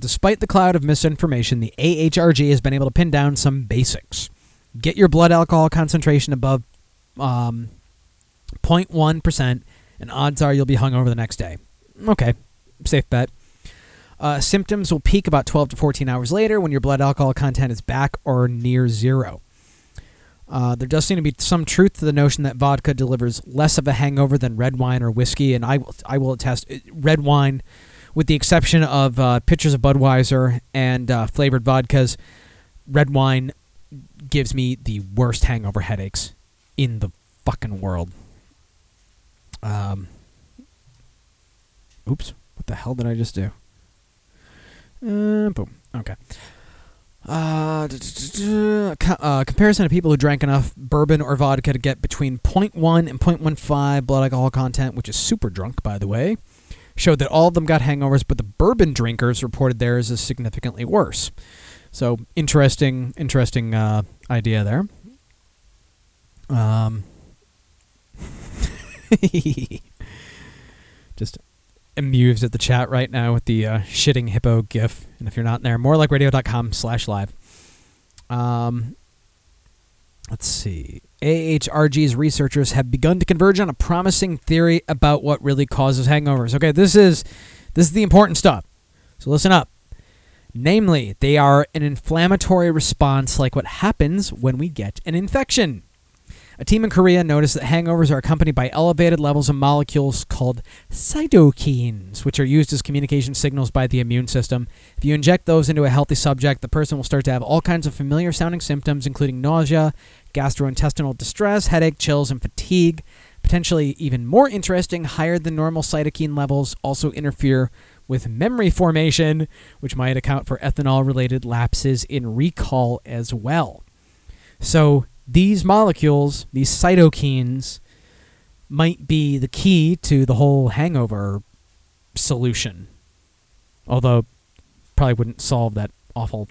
S11: Despite the cloud of misinformation, the AHRG has been able to pin down some basics. Get your blood alcohol concentration above um, 0.1%, and odds are you'll be hungover the next day. Okay, safe bet. Uh, symptoms will peak about 12 to 14 hours later when your blood alcohol content is back or near zero. Uh, there does seem to be some truth to the notion that vodka delivers less of a hangover than red wine or whiskey, and I will, I will attest. uh, Red wine, with the exception of uh, pitchers of Budweiser and uh, flavored vodkas, red wine gives me the worst hangover headaches in the fucking world. Um. Oops! What the hell did I just do? Uh, boom. Okay. Uh, uh, comparison of people who drank enough bourbon or vodka to get between 0.1 and 0.15 blood alcohol content, which is super drunk, by the way, showed that all of them got hangovers, but the bourbon drinkers reported theirs as significantly worse. So interesting, interesting uh, idea there. Um, just amused at the chat right now with the uh, shitting hippo gif. And if you're not there, more like radio.com slash live. Um, let's see. AHRG's researchers have begun to converge on a promising theory about what really causes hangovers. Okay, this is this is the important stuff. So listen up. Namely, they are an inflammatory response like what happens when we get an infection. A team in Korea noticed that hangovers are accompanied by elevated levels of molecules called cytokines, which are used as communication signals by the immune system. If you inject those into a healthy subject, the person will start to have all kinds of familiar sounding symptoms, including nausea, gastrointestinal distress, headache, chills, and fatigue. Potentially even more interesting, higher than normal cytokine levels also interfere with memory formation, which might account for ethanol related lapses in recall as well. So, these molecules, these cytokines, might be the key to the whole hangover solution. Although, probably wouldn't solve that awful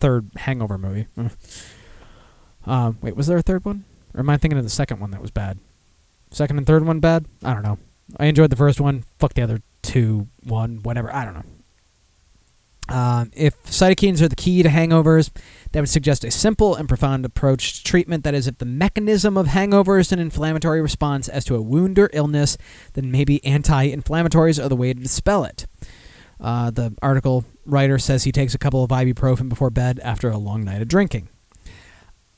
S11: third hangover movie. Uh. Wait, was there a third one? Or am I thinking of the second one that was bad? Second and third one bad? I don't know. I enjoyed the first one. Fuck the other two, one, whatever. I don't know. Um, if cytokines are the key to hangovers, that would suggest a simple and profound approach to treatment. That is, if the mechanism of hangover is an inflammatory response as to a wound or illness, then maybe anti inflammatories are the way to dispel it. Uh, the article writer says he takes a couple of ibuprofen before bed after a long night of drinking.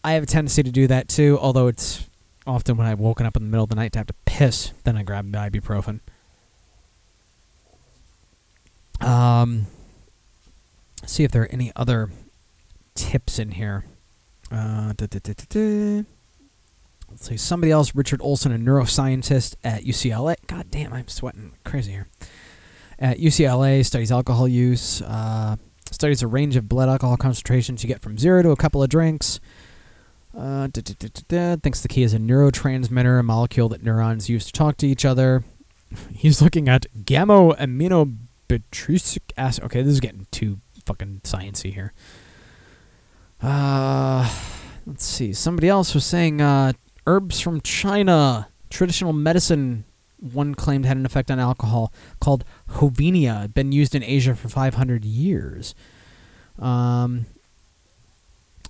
S11: I have a tendency to do that too, although it's often when I've woken up in the middle of the night to have to piss, then I grab the ibuprofen. Um, see if there are any other tips in here. Uh. Let's see. Somebody else, Richard Olsen, a neuroscientist at UCLA. God damn, I'm sweating crazy here. At UCLA, studies alcohol use, uh, studies a range of blood alcohol concentrations you get from zero to a couple of drinks. Uh, thinks the key is a neurotransmitter, a molecule that neurons use to talk to each other. He's looking at gamma aminobutyric acid. Okay, this is getting too fucking sciency here. Uh, let's see. Somebody else was saying uh, herbs from China, traditional medicine. One claimed had an effect on alcohol called Hovenia, been used in Asia for 500 years. Um,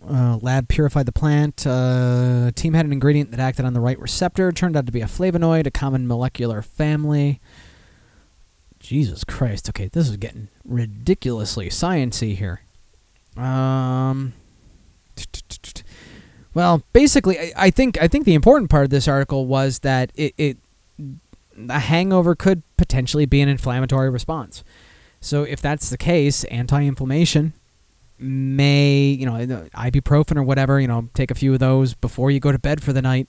S11: uh, lab purified the plant. Uh, team had an ingredient that acted on the right receptor. Turned out to be a flavonoid, a common molecular family. Jesus Christ. Okay, this is getting ridiculously sciency here. Um. Well, basically, I, I think I think the important part of this article was that it, it a hangover could potentially be an inflammatory response. So if that's the case, anti-inflammation may, you know, ibuprofen or whatever, you know, take a few of those before you go to bed for the night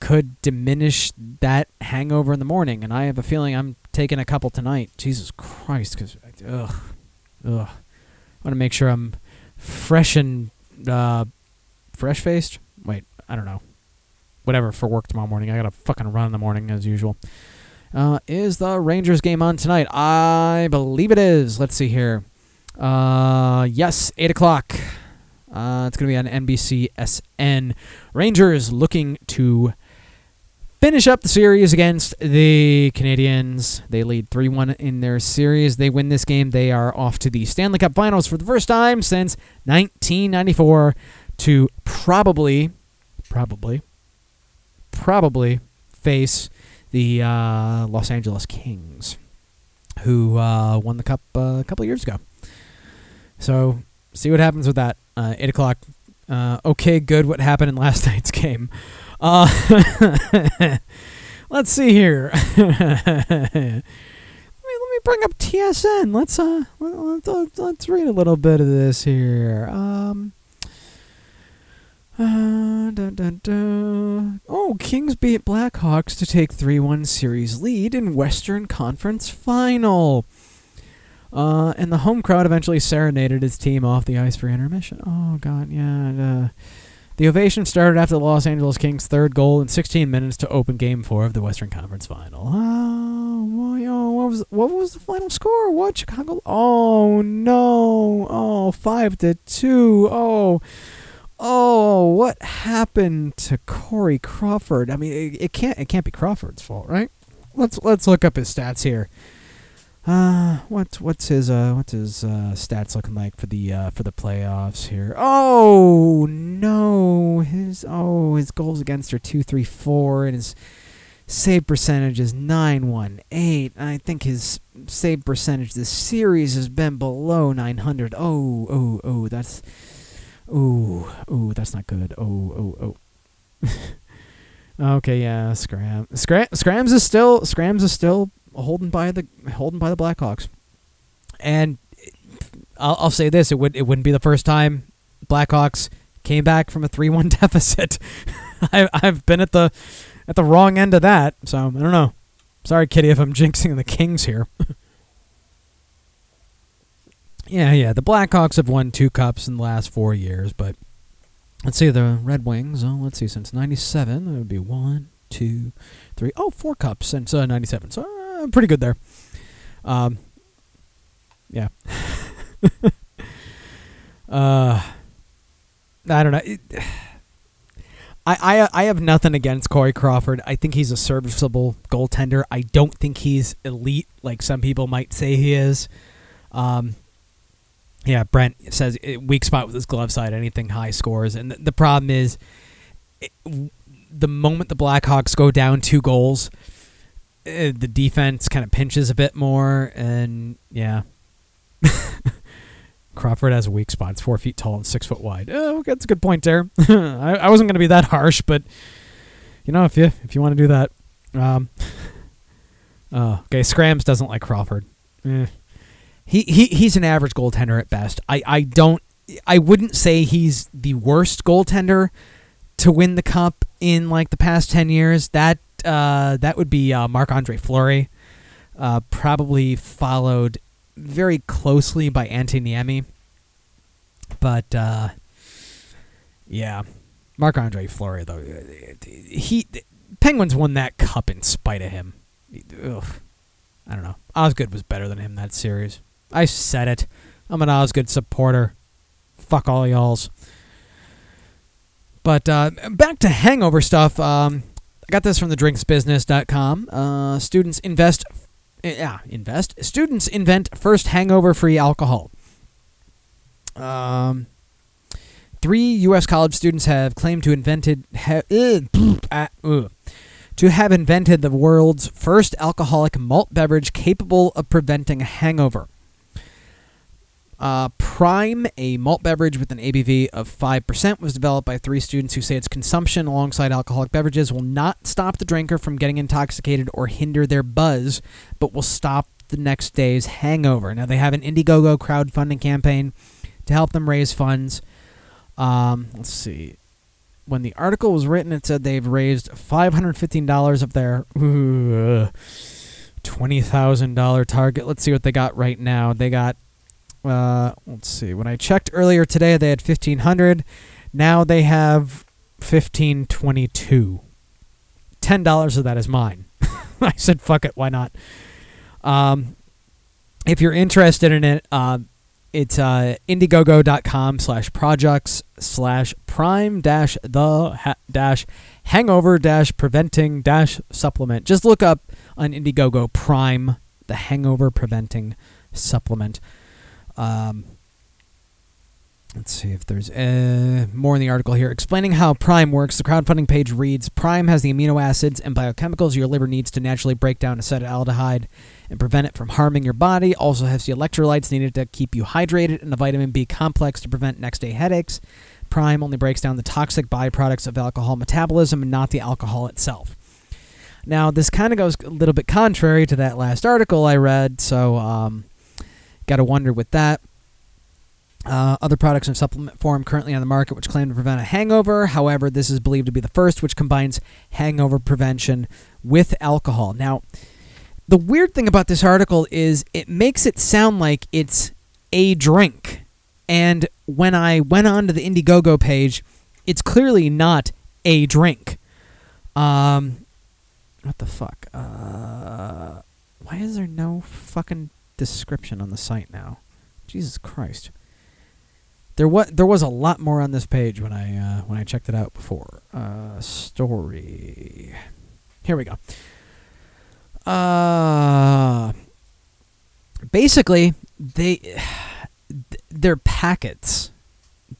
S11: could diminish that hangover in the morning. And I have a feeling I'm taking a couple tonight. Jesus Christ, because ugh, ugh. I want to make sure I'm fresh and uh, fresh faced. Wait, I don't know. Whatever for work tomorrow morning. I gotta fucking run in the morning as usual. Uh, is the Rangers game on tonight? I believe it is. Let's see here. Uh, yes, eight o'clock. Uh, it's to be on NBCSN. Rangers looking to finish up the series against the Canadiens. They lead 3 1 in their series. They win this game. They are off to the Stanley Cup Finals for the first time since 1994 to probably, probably, probably face the uh, Los Angeles Kings, who uh, won the cup uh, a couple years ago. So, see what happens with that. Uh, 8 o'clock. Uh, okay, good. What happened in last night's game? Uh, let's see here. let, me, let me bring up TSN. Let's uh, let, let, let's read a little bit of this here. Um, uh. Oh, Kings beat Blackhawks to take 3 1 series lead in Western Conference Final. Uh, and the home crowd eventually serenaded his team off the ice for intermission. Oh, God, yeah. The ovation started after the Los Angeles Kings' third goal in 16 minutes to open Game 4 of the Western Conference Final. Oh, oh, what was what was the final score? What Chicago? Oh no! Oh, five to two. Oh, oh, what happened to Corey Crawford? I mean, it, it can't it can't be Crawford's fault, right? Let's let's look up his stats here. Uh, what's what's his uh what's his uh stats looking like for the uh for the playoffs here? Oh no, his oh his goals against are two three four and his save percentage is nine one eight. I think his save percentage this series has been below nine hundred. Oh oh oh that's oh oh that's not good. Oh oh oh. okay, yeah, Scram Scram Scrams is still Scrams is still holding by the holding by the Blackhawks. And I'll, I'll say this: it would it wouldn't be the first time Blackhawks came back from a three-one deficit. I, I've been at the at the wrong end of that, so I don't know. Sorry, Kitty, if I'm jinxing the Kings here. yeah, yeah. The Blackhawks have won two cups in the last four years, but let's see the Red Wings. Oh, let's see, since '97, that would be one, two, three, oh, four cups since uh, '97. So uh, pretty good there. Um, yeah. uh, I don't know. It, I, I I have nothing against Corey Crawford. I think he's a serviceable goaltender. I don't think he's elite like some people might say he is. Um, yeah, Brent says eh, weak spot with his glove side. Anything high scores, and the, the problem is, it, the moment the Blackhawks go down two goals, the defense kind of pinches a bit more, and yeah. Crawford has a weak spot. It's four feet tall and six foot wide. Oh, that's a good point there. I, I wasn't going to be that harsh, but you know, if you if you want to do that, um, uh, okay. Scrams doesn't like Crawford. Eh. He he he's an average goaltender at best. I I don't. I wouldn't say he's the worst goaltender to win the cup in like the past ten years. That uh, that would be uh, Marc Andre Fleury, uh, probably followed very closely by Antti Niemi. But uh, yeah, Marc Andre Fleury though he Penguins won that cup in spite of him. Ugh. I don't know. Osgood was better than him that series. I said it. I'm an Osgood supporter. Fuck all y'alls. But uh, back to hangover stuff. Um, I got this from the drinksbusiness.com. Uh, students invest yeah, invest. Students invent first hangover-free alcohol. Um, three U.S. college students have claimed to invented ha, uh, uh, to have invented the world's first alcoholic malt beverage capable of preventing a hangover. Uh, Prime, a malt beverage with an ABV of 5%, was developed by three students who say its consumption alongside alcoholic beverages will not stop the drinker from getting intoxicated or hinder their buzz, but will stop the next day's hangover. Now, they have an Indiegogo crowdfunding campaign to help them raise funds. Um, let's see. When the article was written, it said they've raised $515 of their uh, $20,000 target. Let's see what they got right now. They got uh, let's see. When I checked earlier today, they had 1500. Now they have 1522. $10 of that is mine. I said, fuck it, why not? Um, if you're interested in it, uh, It's uh, indiegogo.com slash projects slash prime dash the dash hangover dash preventing dash supplement. Just look up on Indiegogo Prime, the hangover preventing supplement. Um, Let's see if there's uh, more in the article here. Explaining how Prime works, the crowdfunding page reads Prime has the amino acids and biochemicals your liver needs to naturally break down acetaldehyde and prevent it from harming your body. Also has the electrolytes needed to keep you hydrated and the vitamin B complex to prevent next day headaches. Prime only breaks down the toxic byproducts of alcohol metabolism and not the alcohol itself. Now, this kind of goes a little bit contrary to that last article I read, so um, got to wonder with that. Uh, other products in supplement form currently on the market which claim to prevent a hangover. However, this is believed to be the first which combines hangover prevention with alcohol. Now, the weird thing about this article is it makes it sound like it's a drink. And when I went on to the Indiegogo page, it's clearly not a drink. Um, what the fuck? Uh, why is there no fucking description on the site now? Jesus Christ. There was there was a lot more on this page when I uh, when I checked it out before. Uh, story. Here we go. Uh, basically, they they're packets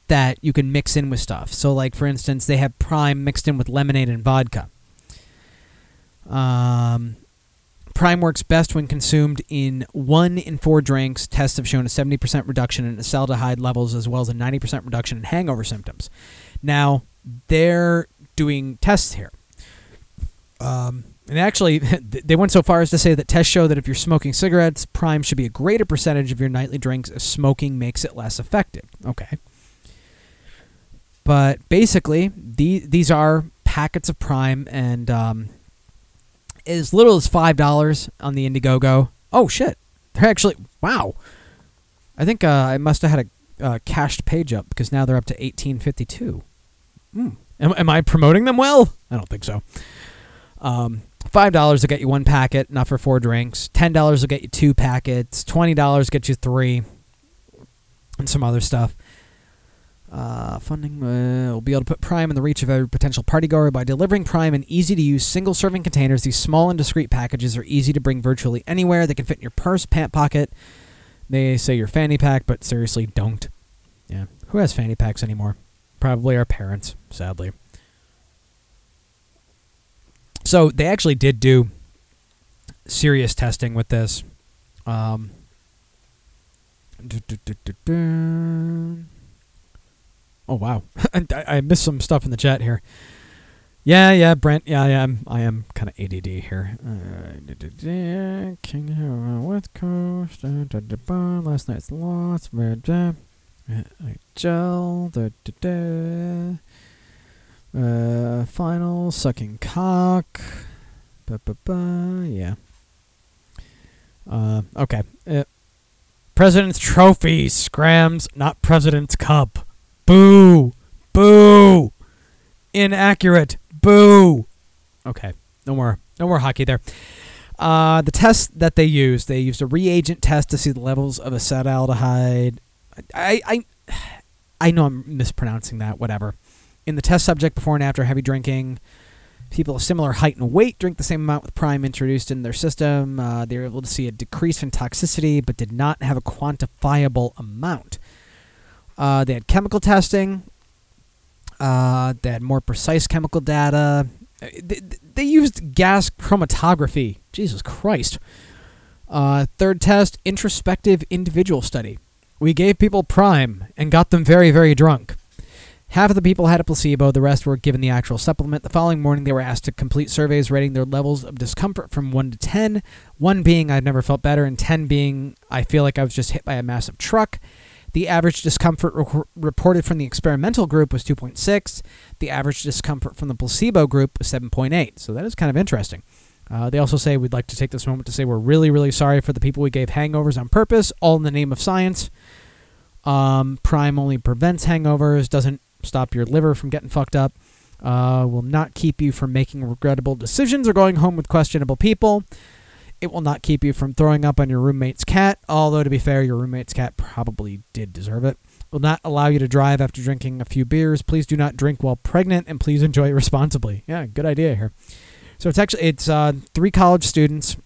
S11: that you can mix in with stuff. So, like for instance, they have Prime mixed in with lemonade and vodka. Um, Prime works best when consumed in one in four drinks. Tests have shown a 70% reduction in acetaldehyde levels as well as a 90% reduction in hangover symptoms. Now, they're doing tests here. Um, and actually, they went so far as to say that tests show that if you're smoking cigarettes, Prime should be a greater percentage of your nightly drinks smoking makes it less effective. Okay. But basically, the, these are packets of Prime, and um, as little as five dollars on the Indiegogo. Oh shit! They're actually wow. I think uh, I must have had a uh, cached page up because now they're up to eighteen fifty two. Mm. Am, am I promoting them well? I don't think so. Um, Five dollars will get you one packet, not for four drinks. Ten dollars will get you two packets. Twenty dollars get you three, and some other stuff. Uh, funding uh, will be able to put Prime in the reach of every potential partygoer by delivering Prime in easy-to-use single-serving containers. These small and discreet packages are easy to bring virtually anywhere. They can fit in your purse, pant pocket. They say your fanny pack, but seriously, don't. Yeah, who has fanny packs anymore? Probably our parents, sadly. So they actually did do serious testing with this. Um, oh wow, I, I missed some stuff in the chat here. Yeah, yeah, Brent. Yeah, I am. I am kind of ADD here. Uh, King West Coast. Last night's loss. Gel. Da, da. Uh, final sucking cock. Ba, ba, ba, yeah. Uh, okay. Uh, President's Trophy scrams, not President's Cup. Boo! Boo! Inaccurate. Boo! Okay. No more. No more hockey there. Uh, the test that they used, they used a reagent test to see the levels of acetaldehyde. I, I, I know I'm mispronouncing that. Whatever. In the test subject, before and after heavy drinking, people of similar height and weight drink the same amount with Prime introduced in their system. Uh, they were able to see a decrease in toxicity, but did not have a quantifiable amount. Uh, they had chemical testing. Uh, they had more precise chemical data. They, they used gas chromatography. Jesus Christ. Uh, third test, introspective individual study. We gave people Prime and got them very, very drunk. Half of the people had a placebo, the rest were given the actual supplement. The following morning, they were asked to complete surveys rating their levels of discomfort from 1 to 10. 1 being, I've never felt better, and 10 being, I feel like I was just hit by a massive truck. The average discomfort re- reported from the experimental group was 2.6. The average discomfort from the placebo group was 7.8. So that is kind of interesting. Uh, they also say we'd like to take this moment to say we're really, really sorry for the people we gave hangovers on purpose, all in the name of science. Um, Prime only prevents hangovers, doesn't stop your liver from getting fucked up, uh, will not keep you from making regrettable decisions or going home with questionable people. It will not keep you from throwing up on your roommate's cat, although to be fair, your roommate's cat probably did deserve it. Will not allow you to drive after drinking a few beers. Please do not drink while pregnant, and please enjoy it responsibly. Yeah, good idea here. So it's actually it's uh, three college students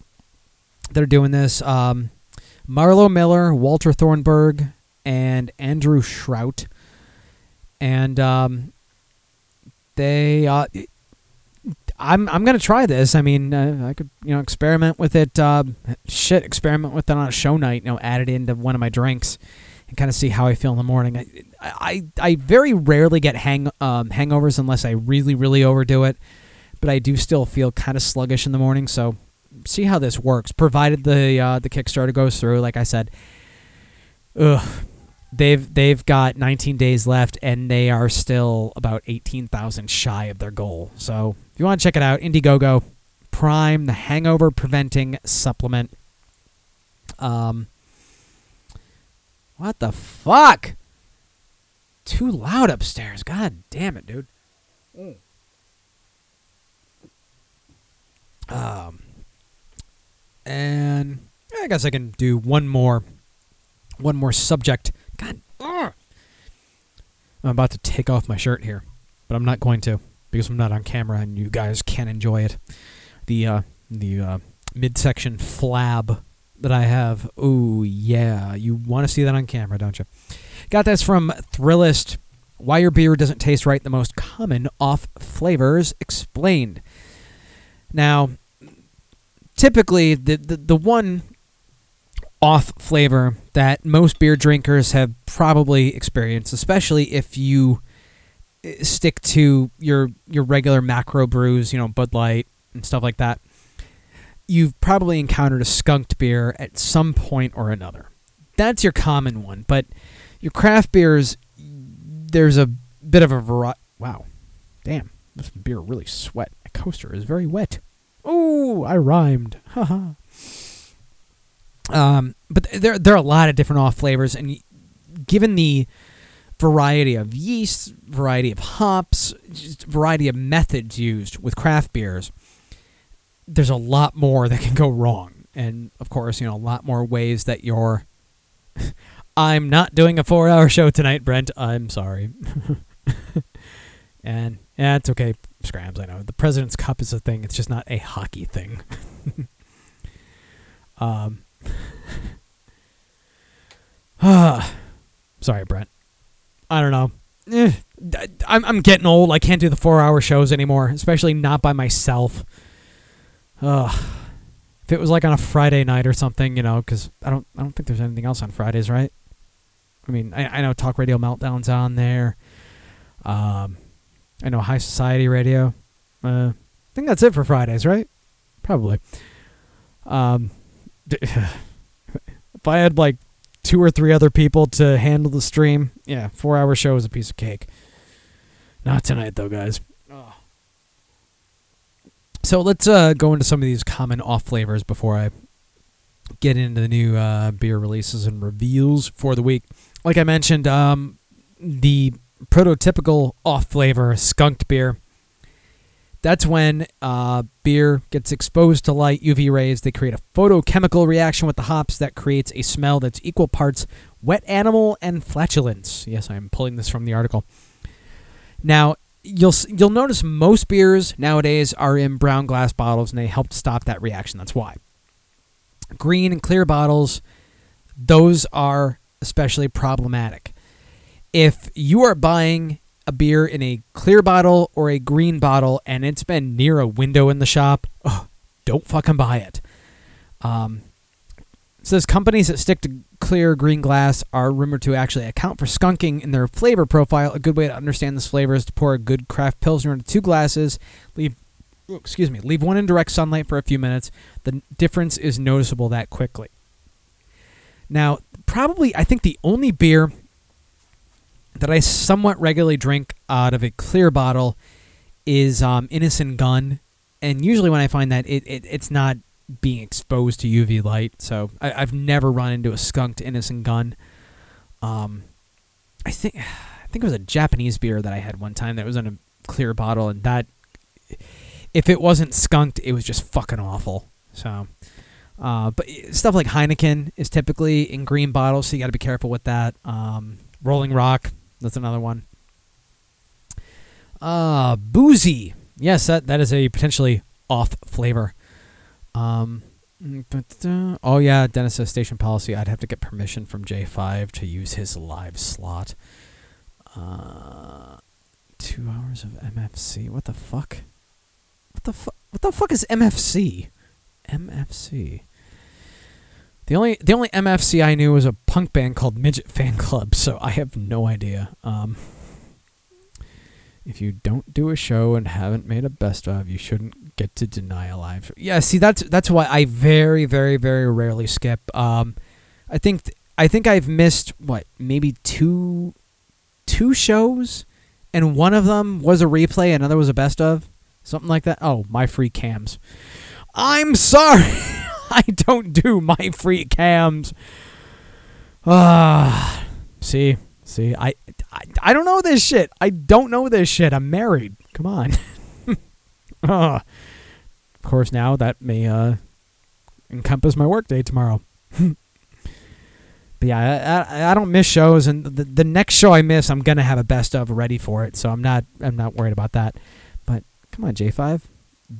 S11: that are doing this. Um, Marlo Miller, Walter Thornburg, and Andrew Shrout, and um, they. Uh, I'm I'm gonna try this. I mean, uh, I could you know experiment with it. Uh, shit, experiment with it on a show night. You know, add it into one of my drinks, and kind of see how I feel in the morning. I I, I very rarely get hang um, hangovers unless I really really overdo it, but I do still feel kind of sluggish in the morning. So see how this works. Provided the uh, the Kickstarter goes through, like I said. Ugh, they've they've got 19 days left, and they are still about 18,000 shy of their goal. So if you want to check it out, Indiegogo Prime, the hangover preventing supplement. Um, what the fuck? Too loud upstairs. God damn it, dude. Um, and I guess I can do one more, one more subject. God, ugh. I'm about to take off my shirt here, but I'm not going to because I'm not on camera and you guys can't enjoy it. The uh, the uh, midsection flab that I have. Oh yeah, you want to see that on camera, don't you? Got this from Thrillist. Why your beer doesn't taste right? The most common off flavors explained. Now, typically the, the the one off flavor that most beer drinkers have probably experienced, especially if you uh, stick to your your regular macro brews, you know, Bud Light and stuff like that. You've probably encountered a skunked beer at some point or another. That's your common one, but your craft beers there's a bit of a variety. Wow. Damn. This beer really sweat. My coaster is very wet. Oh, I rhymed. Haha. Um, but there there are a lot of different off flavors, and given the variety of yeast, variety of hops, variety of methods used with craft beers, there's a lot more that can go wrong, and of course, you know, a lot more ways that you're. I'm not doing a four-hour show tonight, Brent. I'm sorry. and yeah, it's okay, Scrams. I know the President's Cup is a thing. It's just not a hockey thing. um. Sorry, Brent. I don't know. Eh, I'm I'm getting old. I can't do the four hour shows anymore, especially not by myself. Ugh. If it was like on a Friday night or something, you know, because I don't I don't think there's anything else on Fridays, right? I mean, I, I know Talk Radio Meltdown's on there. Um, I know High Society Radio. Uh, I think that's it for Fridays, right? Probably. Um, if I had like two or three other people to handle the stream, yeah, four hour show is a piece of cake. Not tonight though, guys. So let's uh, go into some of these common off flavors before I get into the new uh, beer releases and reveals for the week. Like I mentioned, um, the prototypical off flavor skunked beer. That's when uh, beer gets exposed to light UV rays. They create a photochemical reaction with the hops that creates a smell that's equal parts wet animal and flatulence. Yes, I'm pulling this from the article. Now, you'll you'll notice most beers nowadays are in brown glass bottles, and they help stop that reaction. That's why. Green and clear bottles, those are especially problematic. If you are buying a beer in a clear bottle or a green bottle and it's been near a window in the shop, don't fucking buy it. Um, it says companies that stick to clear green glass are rumored to actually account for skunking in their flavor profile. A good way to understand this flavor is to pour a good craft pilsner into two glasses, leave excuse me, leave one in direct sunlight for a few minutes. The difference is noticeable that quickly. Now, probably I think the only beer that I somewhat regularly drink out of a clear bottle is um, Innocent Gun, and usually when I find that it, it it's not being exposed to UV light, so I, I've never run into a skunked Innocent Gun. Um, I think I think it was a Japanese beer that I had one time that was in a clear bottle, and that if it wasn't skunked, it was just fucking awful. So Uh, but stuff like Heineken is typically in green bottles, so you got to be careful with that. Um, Rolling Rock, that's another one. Uh, boozy. Yes, that, that is a potentially off flavor. Um, oh yeah, Dennis says station policy. I'd have to get permission from J5 to use his live slot. Uh, two hours of MFC. What the fuck? What the fuck? What the fuck is MFC? MFC. The only the only MFC I knew was a punk band called Midget Fan Club, so I have no idea. Um, if you don't do a show and haven't made a best of, you shouldn't get to deny a live show. Yeah, see that's that's why I very very very rarely skip. Um, I think th- I think I've missed what maybe two two shows, and one of them was a replay, another was a best of, something like that. Oh, my free cams. I'm sorry, I don't do my free cams. Ah, see, see, I, I, I don't know this shit. I don't know this shit. I'm married. Come on. Ah. Of course, now that may uh, encompass my workday tomorrow. But yeah, I, I, I don't miss shows, and the, the next show I miss, I'm gonna have a best of ready for it. So I'm not I'm not worried about that. But come on, J5,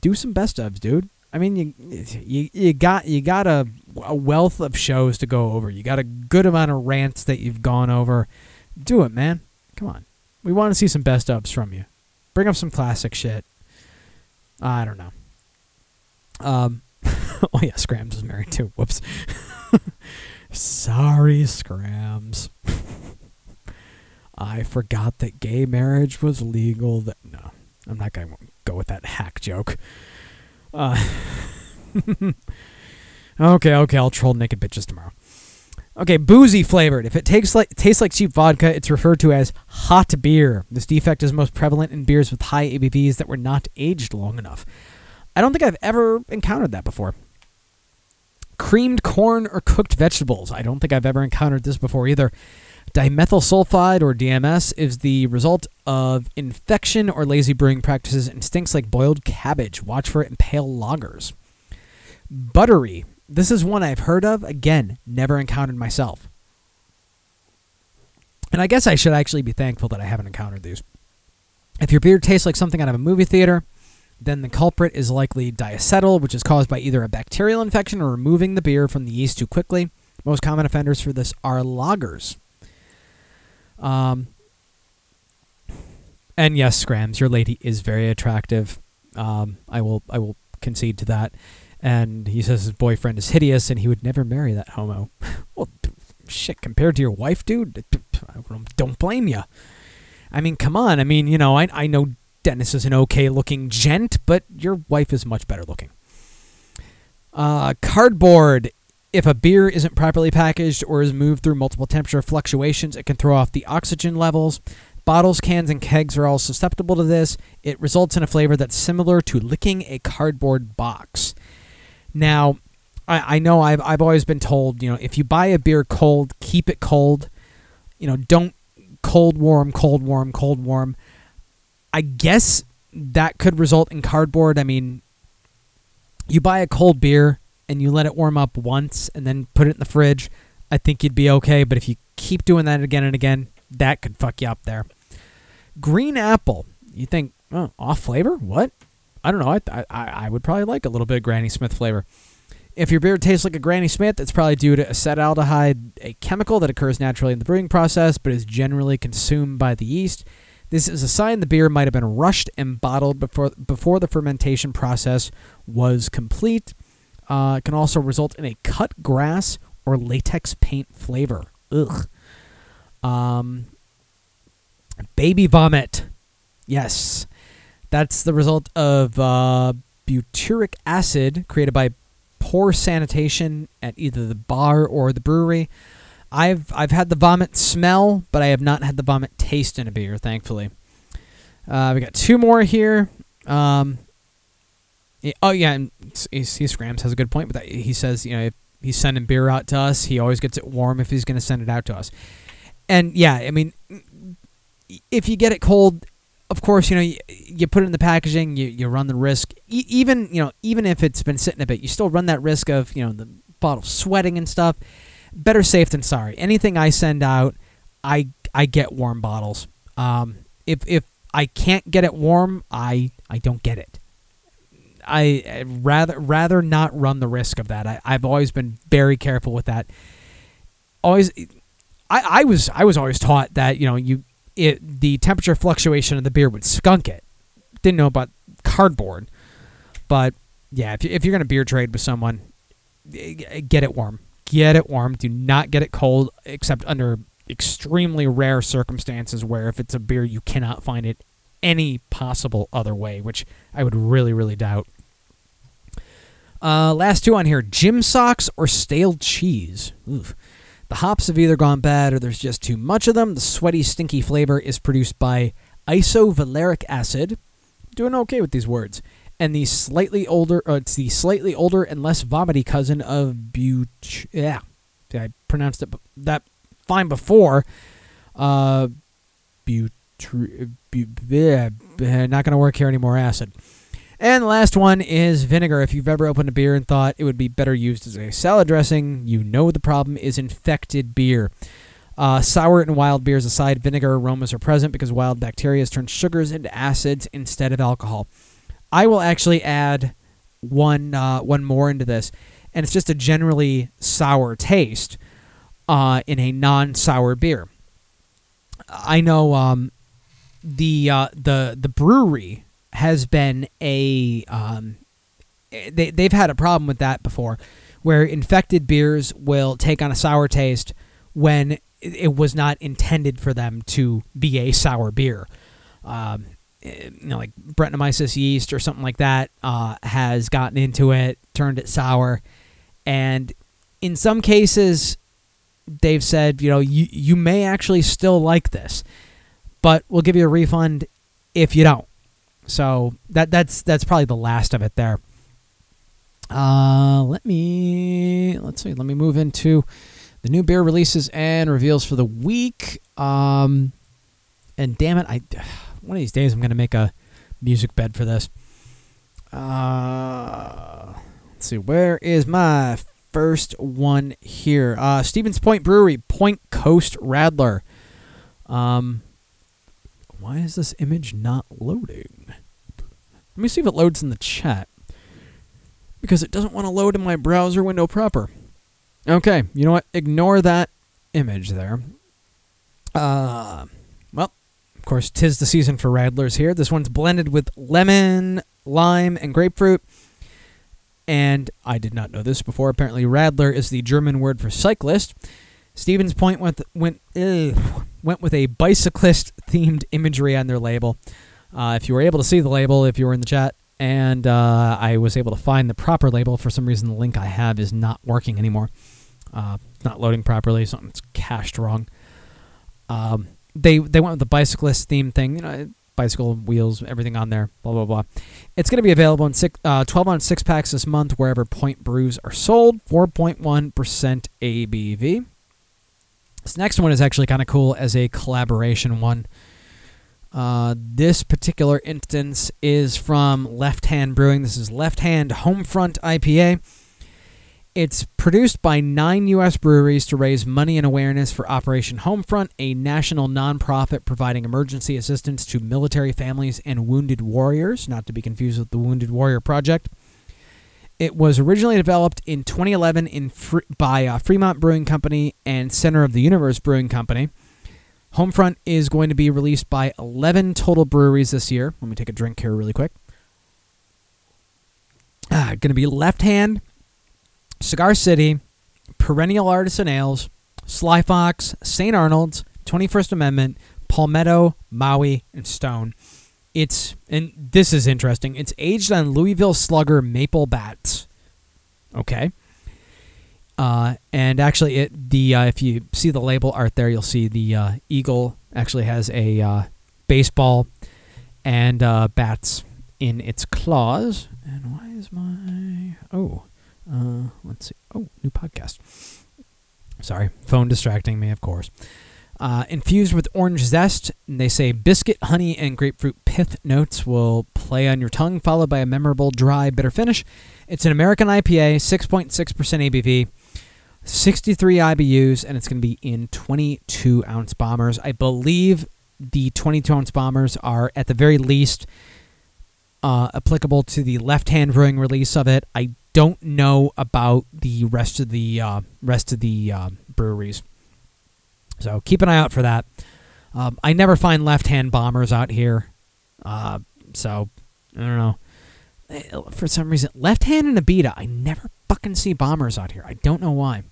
S11: do some best ofs, dude. I mean, you you you got you got a, a wealth of shows to go over. You got a good amount of rants that you've gone over. Do it, man. Come on, we want to see some best ups from you. Bring up some classic shit. I don't know. Um, oh yeah, Scrams is married too. Whoops. Sorry, Scrams. I forgot that gay marriage was legal. That no, I'm not gonna go with that hack joke. Uh, okay, okay, I'll troll naked bitches tomorrow. Okay, boozy flavored. If it takes like tastes like cheap vodka, it's referred to as hot beer. This defect is most prevalent in beers with high ABVs that were not aged long enough. I don't think I've ever encountered that before. Creamed corn or cooked vegetables. I don't think I've ever encountered this before either. Dimethyl sulfide or DMS is the result of infection or lazy brewing practices and stinks like boiled cabbage. Watch for it in pale lagers. Buttery. This is one I've heard of. Again, never encountered myself. And I guess I should actually be thankful that I haven't encountered these. If your beer tastes like something out of a movie theater, then the culprit is likely diacetyl, which is caused by either a bacterial infection or removing the beer from the yeast too quickly. Most common offenders for this are lagers. Um, and yes, Scrams, your lady is very attractive. Um, I will I will concede to that. And he says his boyfriend is hideous, and he would never marry that homo. well, shit, compared to your wife, dude, don't blame you. I mean, come on. I mean, you know, I I know Dennis is an okay looking gent, but your wife is much better looking. Uh, cardboard. If a beer isn't properly packaged or is moved through multiple temperature fluctuations, it can throw off the oxygen levels. Bottles, cans, and kegs are all susceptible to this. It results in a flavor that's similar to licking a cardboard box. Now, I, I know I've, I've always been told, you know, if you buy a beer cold, keep it cold. You know, don't cold warm, cold warm, cold warm. I guess that could result in cardboard. I mean, you buy a cold beer and you let it warm up once and then put it in the fridge, I think you'd be okay. But if you keep doing that again and again, that could fuck you up there. Green apple. You think, oh, off flavor? What? I don't know. I, I, I would probably like a little bit of Granny Smith flavor. If your beer tastes like a Granny Smith, it's probably due to acetaldehyde, a chemical that occurs naturally in the brewing process but is generally consumed by the yeast. This is a sign the beer might have been rushed and bottled before before the fermentation process was complete. Uh, it can also result in a cut grass or latex paint flavor. Ugh. Um, baby vomit. Yes, that's the result of uh, butyric acid created by poor sanitation at either the bar or the brewery. I've I've had the vomit smell, but I have not had the vomit taste in a beer, thankfully. Uh, we got two more here. Um, oh yeah, and he Scrams has a good point, but he says you know if he's sending beer out to us, he always gets it warm if he's going to send it out to us. And yeah, I mean, if you get it cold, of course, you know, you, you put it in the packaging, you, you run the risk. E- even you know, even if it's been sitting a bit, you still run that risk of you know the bottle sweating and stuff. Better safe than sorry. Anything I send out, I I get warm bottles. Um, if if I can't get it warm, I I don't get it. I rather rather not run the risk of that. I, I've always been very careful with that. Always, I, I was I was always taught that you know you it the temperature fluctuation of the beer would skunk it. Didn't know about cardboard, but yeah, if you, if you're gonna beer trade with someone, eh, get it warm. Get it warm. Do not get it cold, except under extremely rare circumstances where if it's a beer you cannot find it any possible other way, which I would really really doubt. Uh, last two on here: gym socks or stale cheese. Oof. The hops have either gone bad or there's just too much of them. The sweaty, stinky flavor is produced by isovaleric acid. Doing okay with these words. And the slightly older, uh, it's the slightly older and less vomity cousin of but. Yeah, I pronounced it that fine before. Uh, but. Yeah, not gonna work here anymore. Acid. And the last one is vinegar. If you've ever opened a beer and thought it would be better used as a salad dressing, you know the problem is infected beer. Uh, sour and wild beers aside, vinegar aromas are present because wild bacteria turn sugars into acids instead of alcohol. I will actually add one uh, one more into this, and it's just a generally sour taste uh, in a non-sour beer. I know um, the uh, the the brewery has been a um, they they've had a problem with that before, where infected beers will take on a sour taste when it- was not intended for them to be a sour beer. Um, eh, you know, like Brettanomyces yeast or something like that uh, has gotten into it, turned it sour, and in some cases, they've said, you know, you you may actually still like this, but we'll give you a refund if you don't. So that that's that's probably the last of it there. Uh, let me let's see. Let me move into the new beer releases and reveals for the week. Um, and damn it, I one of these days I'm gonna make a music bed for this. Uh, let's see. Where is my first one here? Uh, Stevens Point Brewery, Point Coast Radler. Um, why is this image not loading? Let me see if it loads in the chat. Because it doesn't want to load in my browser window proper. Okay, you know what? Ignore that image there. Uh, well, of course, tis the season for Radlers here. This one's blended with lemon, lime, and grapefruit. And I did not know this before. Apparently, Radler is the German word for cyclist. Stevens Point went went ugh, went with a bicyclist themed imagery on their label. Uh, if you were able to see the label, if you were in the chat, and uh, I was able to find the proper label, for some reason the link I have is not working anymore. Uh, not loading properly. Something's cached wrong. Um, they they went with the bicyclist theme thing. You know, bicycle wheels, everything on there. Blah blah blah. It's going to be available in six, uh, 12 ounce six packs this month wherever Point brews are sold. 4.1 percent ABV. This next one is actually kind of cool as a collaboration one. Uh, this particular instance is from Left Hand Brewing. This is Left Hand Homefront IPA. It's produced by nine U.S. breweries to raise money and awareness for Operation Homefront, a national nonprofit providing emergency assistance to military families and wounded warriors, not to be confused with the Wounded Warrior Project. It was originally developed in 2011 in Fre- by uh, Fremont Brewing Company and Center of the Universe Brewing Company. Homefront is going to be released by 11 total breweries this year. Let me take a drink here really quick. Ah, going to be Left Hand, Cigar City, Perennial Artisan Ales, Sly Fox, St. Arnold's, 21st Amendment, Palmetto, Maui, and Stone. It's and this is interesting. It's aged on Louisville Slugger maple bats. Okay. Uh, and actually, it the uh, if you see the label art there, you'll see the uh, eagle actually has a uh, baseball and uh, bats in its claws. And why is my oh uh, let's see oh new podcast. Sorry, phone distracting me, of course. Infused with orange zest, and they say biscuit, honey, and grapefruit pith notes will play on your tongue, followed by a memorable dry, bitter finish. It's an American IPA, 6.6% ABV, 63 IBUs, and it's going to be in 22 ounce bombers. I believe the 22 ounce bombers are at the very least uh, applicable to the left hand brewing release of it. I don't know about the rest of the uh, rest of the uh, breweries. So keep an eye out for that. Um, I never find left-hand bombers out here, uh, so I don't know. Eh, For some reason, left-hand and Abita, I never fucking see bombers out here. I don't know why.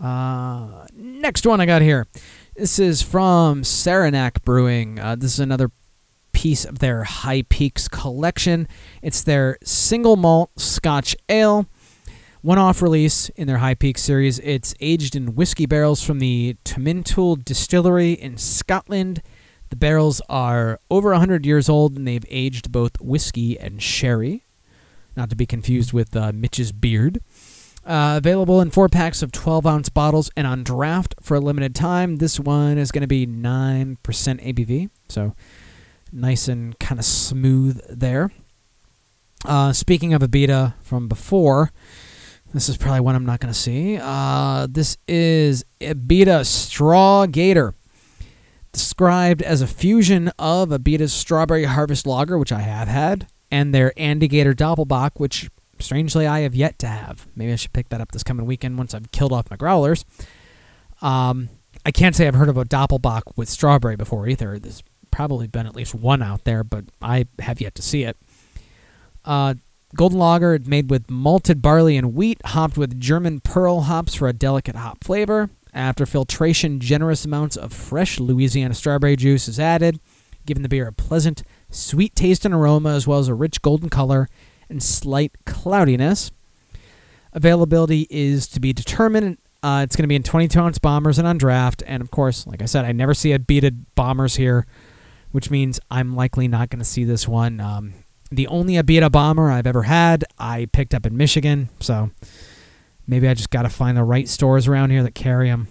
S11: Uh, next one I got here. This is from Saranac Brewing. Uh, this is another piece of their High Peaks collection. It's their single malt Scotch ale one off release in their High Peaks series. It's aged in whiskey barrels from the Tomintoul Distillery in Scotland. The barrels are over 100 years old and they've aged both whiskey and sherry, not to be confused with uh, Mitch's beard. Uh, available in four packs of 12 ounce bottles and on draft for a limited time. This one is going to be 9% ABV, so nice and kind of smooth there. Uh, speaking of Abita from before, this is probably one I'm not going to see. Uh, this is Abita Straw Gator, described as a fusion of Abita's Strawberry Harvest Lager, which I have had, and their Andy Gator Doppelbock, which strangely I have yet to have. Maybe I should pick that up this coming weekend once I've killed off my growlers. Um, I can't say I've heard of a Doppelbock with strawberry before either. There's probably been at least one out there, but I have yet to see it. Uh, Golden Lager made with malted barley and wheat, hopped with German Perle hops for a delicate hop flavor. After filtration, generous amounts of fresh Louisiana strawberry juice is added, giving the beer a pleasant, sweet taste and aroma, as well as a rich golden color and slight cloudiness. Availability is to be determined. Uh, it's going to be in 22 ounce bombers and on draft. And of course, like I said, I never see Abita bombers here, which means I'm likely not going to see this one. Um, the only Abita bomber I've ever had, I picked up in Michigan. So maybe I just got to find the right stores around here that carry them.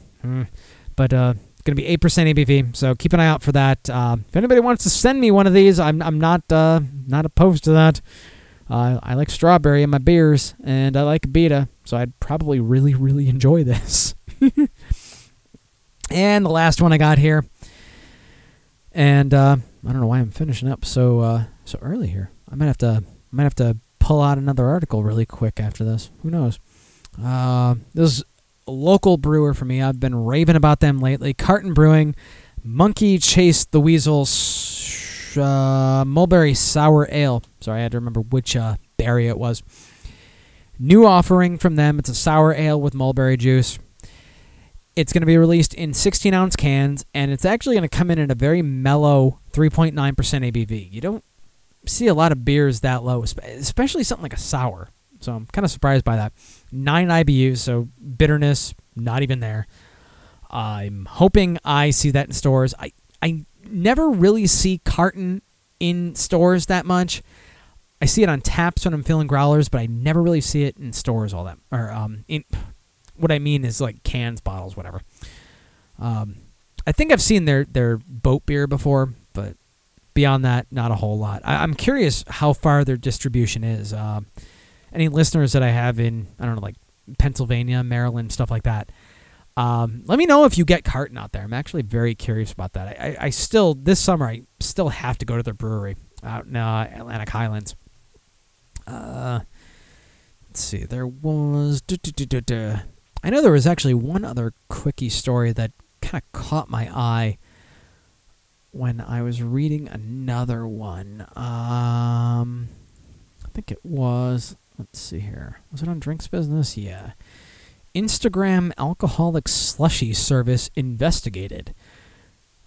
S11: But uh, it's going to be 8% ABV. So keep an eye out for that. Uh, if anybody wants to send me one of these, I'm, I'm not uh, not opposed to that. Uh, I like strawberry in my beers, and I like beta, so I'd probably really, really enjoy this. and the last one I got here, and uh, I don't know why I'm finishing up so uh, so early here. I might have to I might have to pull out another article really quick after this. Who knows? Uh, this is a local brewer for me. I've been raving about them lately. Carton Brewing, Monkey Chase the Weasel, uh, Mulberry Sour Ale. Sorry, I had to remember which uh, berry it was. New offering from them. It's a sour ale with mulberry juice. It's going to be released in 16 ounce cans, and it's actually going to come in at a very mellow 3.9% ABV. You don't see a lot of beers that low, especially something like a sour. So I'm kind of surprised by that. Nine IBUs, so bitterness not even there. I'm hoping I see that in stores. I I never really see carton in stores that much. I see it on taps when I'm filling growlers, but I never really see it in stores all that. Or um, in what I mean is like cans, bottles, whatever. Um, I think I've seen their their boat beer before, but beyond that, not a whole lot. I, I'm curious how far their distribution is. Um, any listeners that I have in I don't know like Pennsylvania, Maryland, stuff like that. Um, let me know if you get carton out there. I'm actually very curious about that. I, I, I still this summer I still have to go to their brewery out in uh, Atlantic Highlands. Uh, let's see. There was. I know there was actually one other quickie story that kind of caught my eye when I was reading another one. Um, I think it was. Let's see here. Was it on Drinks Business? Yeah. Instagram alcoholic slushy service investigated.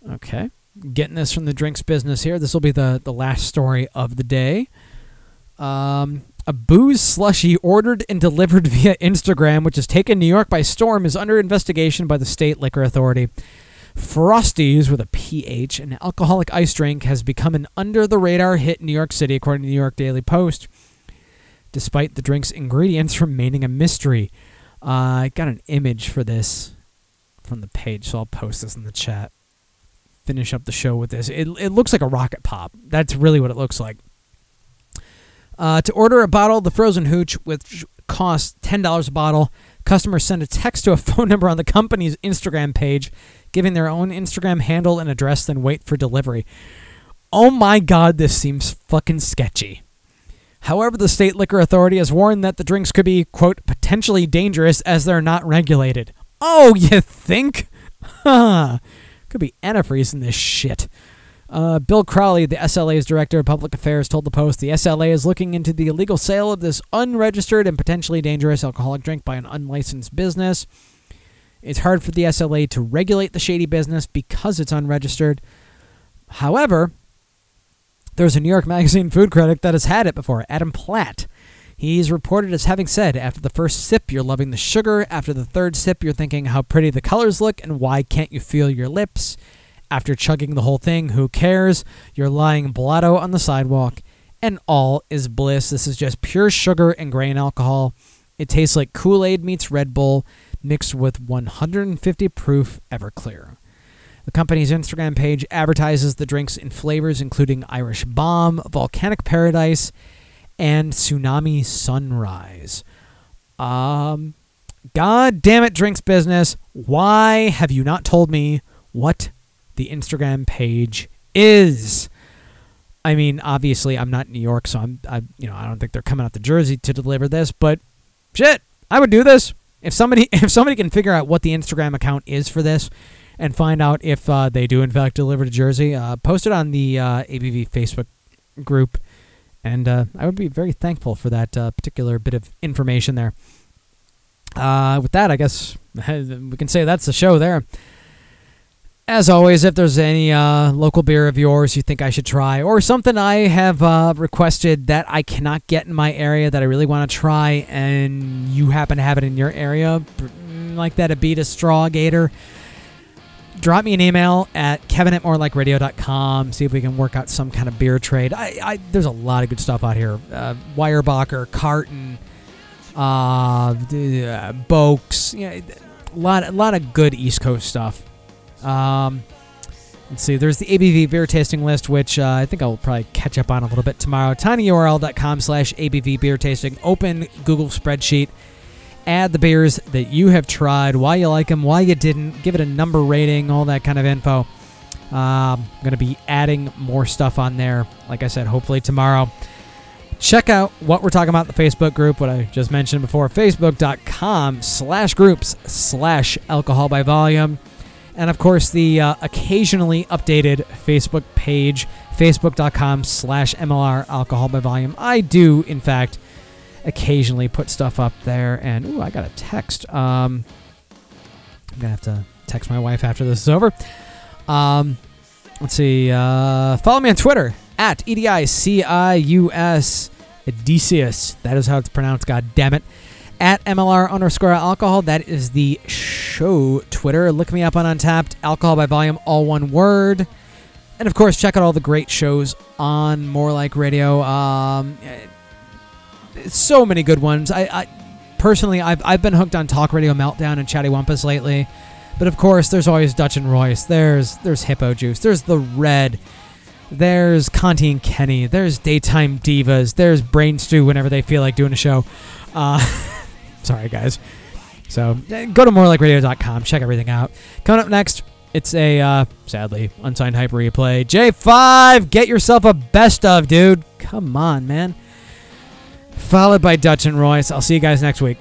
S11: Okay. Getting this from the drinks business here. This will be the, the last story of the day. Um, a booze slushy ordered and delivered via Instagram, which has taken New York by storm, is under investigation by the state liquor authority. Frosties with a PH, an alcoholic ice drink, has become an under the radar hit in New York City, according to the New York Daily Post, despite the drink's ingredients remaining a mystery. Uh, I got an image for this from the page, so I'll post this in the chat. Finish up the show with this. It, it looks like a rocket pop. That's really what it looks like. Uh, to order a bottle of the frozen hooch, which costs $10 a bottle, customers send a text to a phone number on the company's Instagram page, giving their own Instagram handle and address, then wait for delivery. Oh my god, this seems fucking sketchy. However, the state liquor authority has warned that the drinks could be, quote, potentially dangerous as they're not regulated. Oh, you think? Huh. Could be antifreeze in this shit. Uh, Bill Crowley, the SLA's director of public affairs, told the Post the SLA is looking into the illegal sale of this unregistered and potentially dangerous alcoholic drink by an unlicensed business. It's hard for the SLA to regulate the shady business because it's unregistered. However, there's a New York Magazine food critic that has had it before, Adam Platt. He's reported as having said, after the first sip, you're loving the sugar. After the third sip, you're thinking how pretty the colors look and why can't you feel your lips. After chugging the whole thing, who cares? You're lying blotto on the sidewalk, and all is bliss. This is just pure sugar and grain alcohol. It tastes like Kool Aid meets Red Bull mixed with 150 proof Everclear. The company's Instagram page advertises the drinks in flavors including Irish Bomb, Volcanic Paradise, and Tsunami Sunrise. Um, God damn it, drinks business. Why have you not told me what the Instagram page is? I mean, obviously, I'm not in New York, so I'm, I, you know, I don't think they're coming out to Jersey to deliver this. But shit, I would do this if somebody, if somebody can figure out what the Instagram account is for this, and find out if uh, they do in fact deliver to Jersey. Uh, post it on the uh, ABV Facebook group, and uh, I would be very thankful for that uh, particular bit of information there. Uh, with that, I guess we can say that's the show there. As always, if there's any local beer of yours you think I should try, or something I have requested that I cannot get in my area that I really want to try, and you happen to have it in your area, like that Abita Straw Gator, drop me an email at kevin at morelikeradio.com. See if we can work out some kind of beer trade. I, I there's a lot of good stuff out here. Uh, Weyerbacher, Carton, uh, uh, Boaks, you know, a lot, a lot of good East Coast stuff. Um, let's see. There's the ABV beer tasting list, which uh, I think I'll probably catch up on a little bit tomorrow. tinyurl.com slash ABV beer tasting. Open Google spreadsheet add the beers that you have tried, why you like them, why you didn't, give it a number rating, all that kind of info. Um, I'm going to be adding more stuff on there, like I said, hopefully tomorrow. Check out what we're talking about the Facebook group, what I just mentioned before, facebook.com slash groups slash alcohol by volume. And of course, the uh, occasionally updated Facebook page, facebook.com slash MLR alcohol by volume. I do, in fact, occasionally put stuff up there. And ooh, I got a text. Um, I'm gonna have to text my wife after this is over. Um, let's see. Uh, follow me on Twitter at edicius Odysseus. That is how it's pronounced. God damn it. At MLR underscore alcohol. That is the show Twitter. Look me up on Untappd. Alcohol by volume, all one word. And of course, check out all the great shows on More Like Radio. Um, so many good ones. I, I personally, I've, I've been hooked on Talk Radio Meltdown and Chatty Wampus lately, but of course, there's always Dutch and Royce. There's there's Hippo Juice. There's the Red. There's Conti and Kenny. There's Daytime Divas. There's Brain Stew whenever they feel like doing a show. Uh, sorry, guys. So go to morelikeradio.com. Check everything out. Coming up next, it's a uh, sadly unsigned hyper replay. J5, get yourself a best of, dude. Come on, man followed by Dutch and Royce. I'll see you guys next week.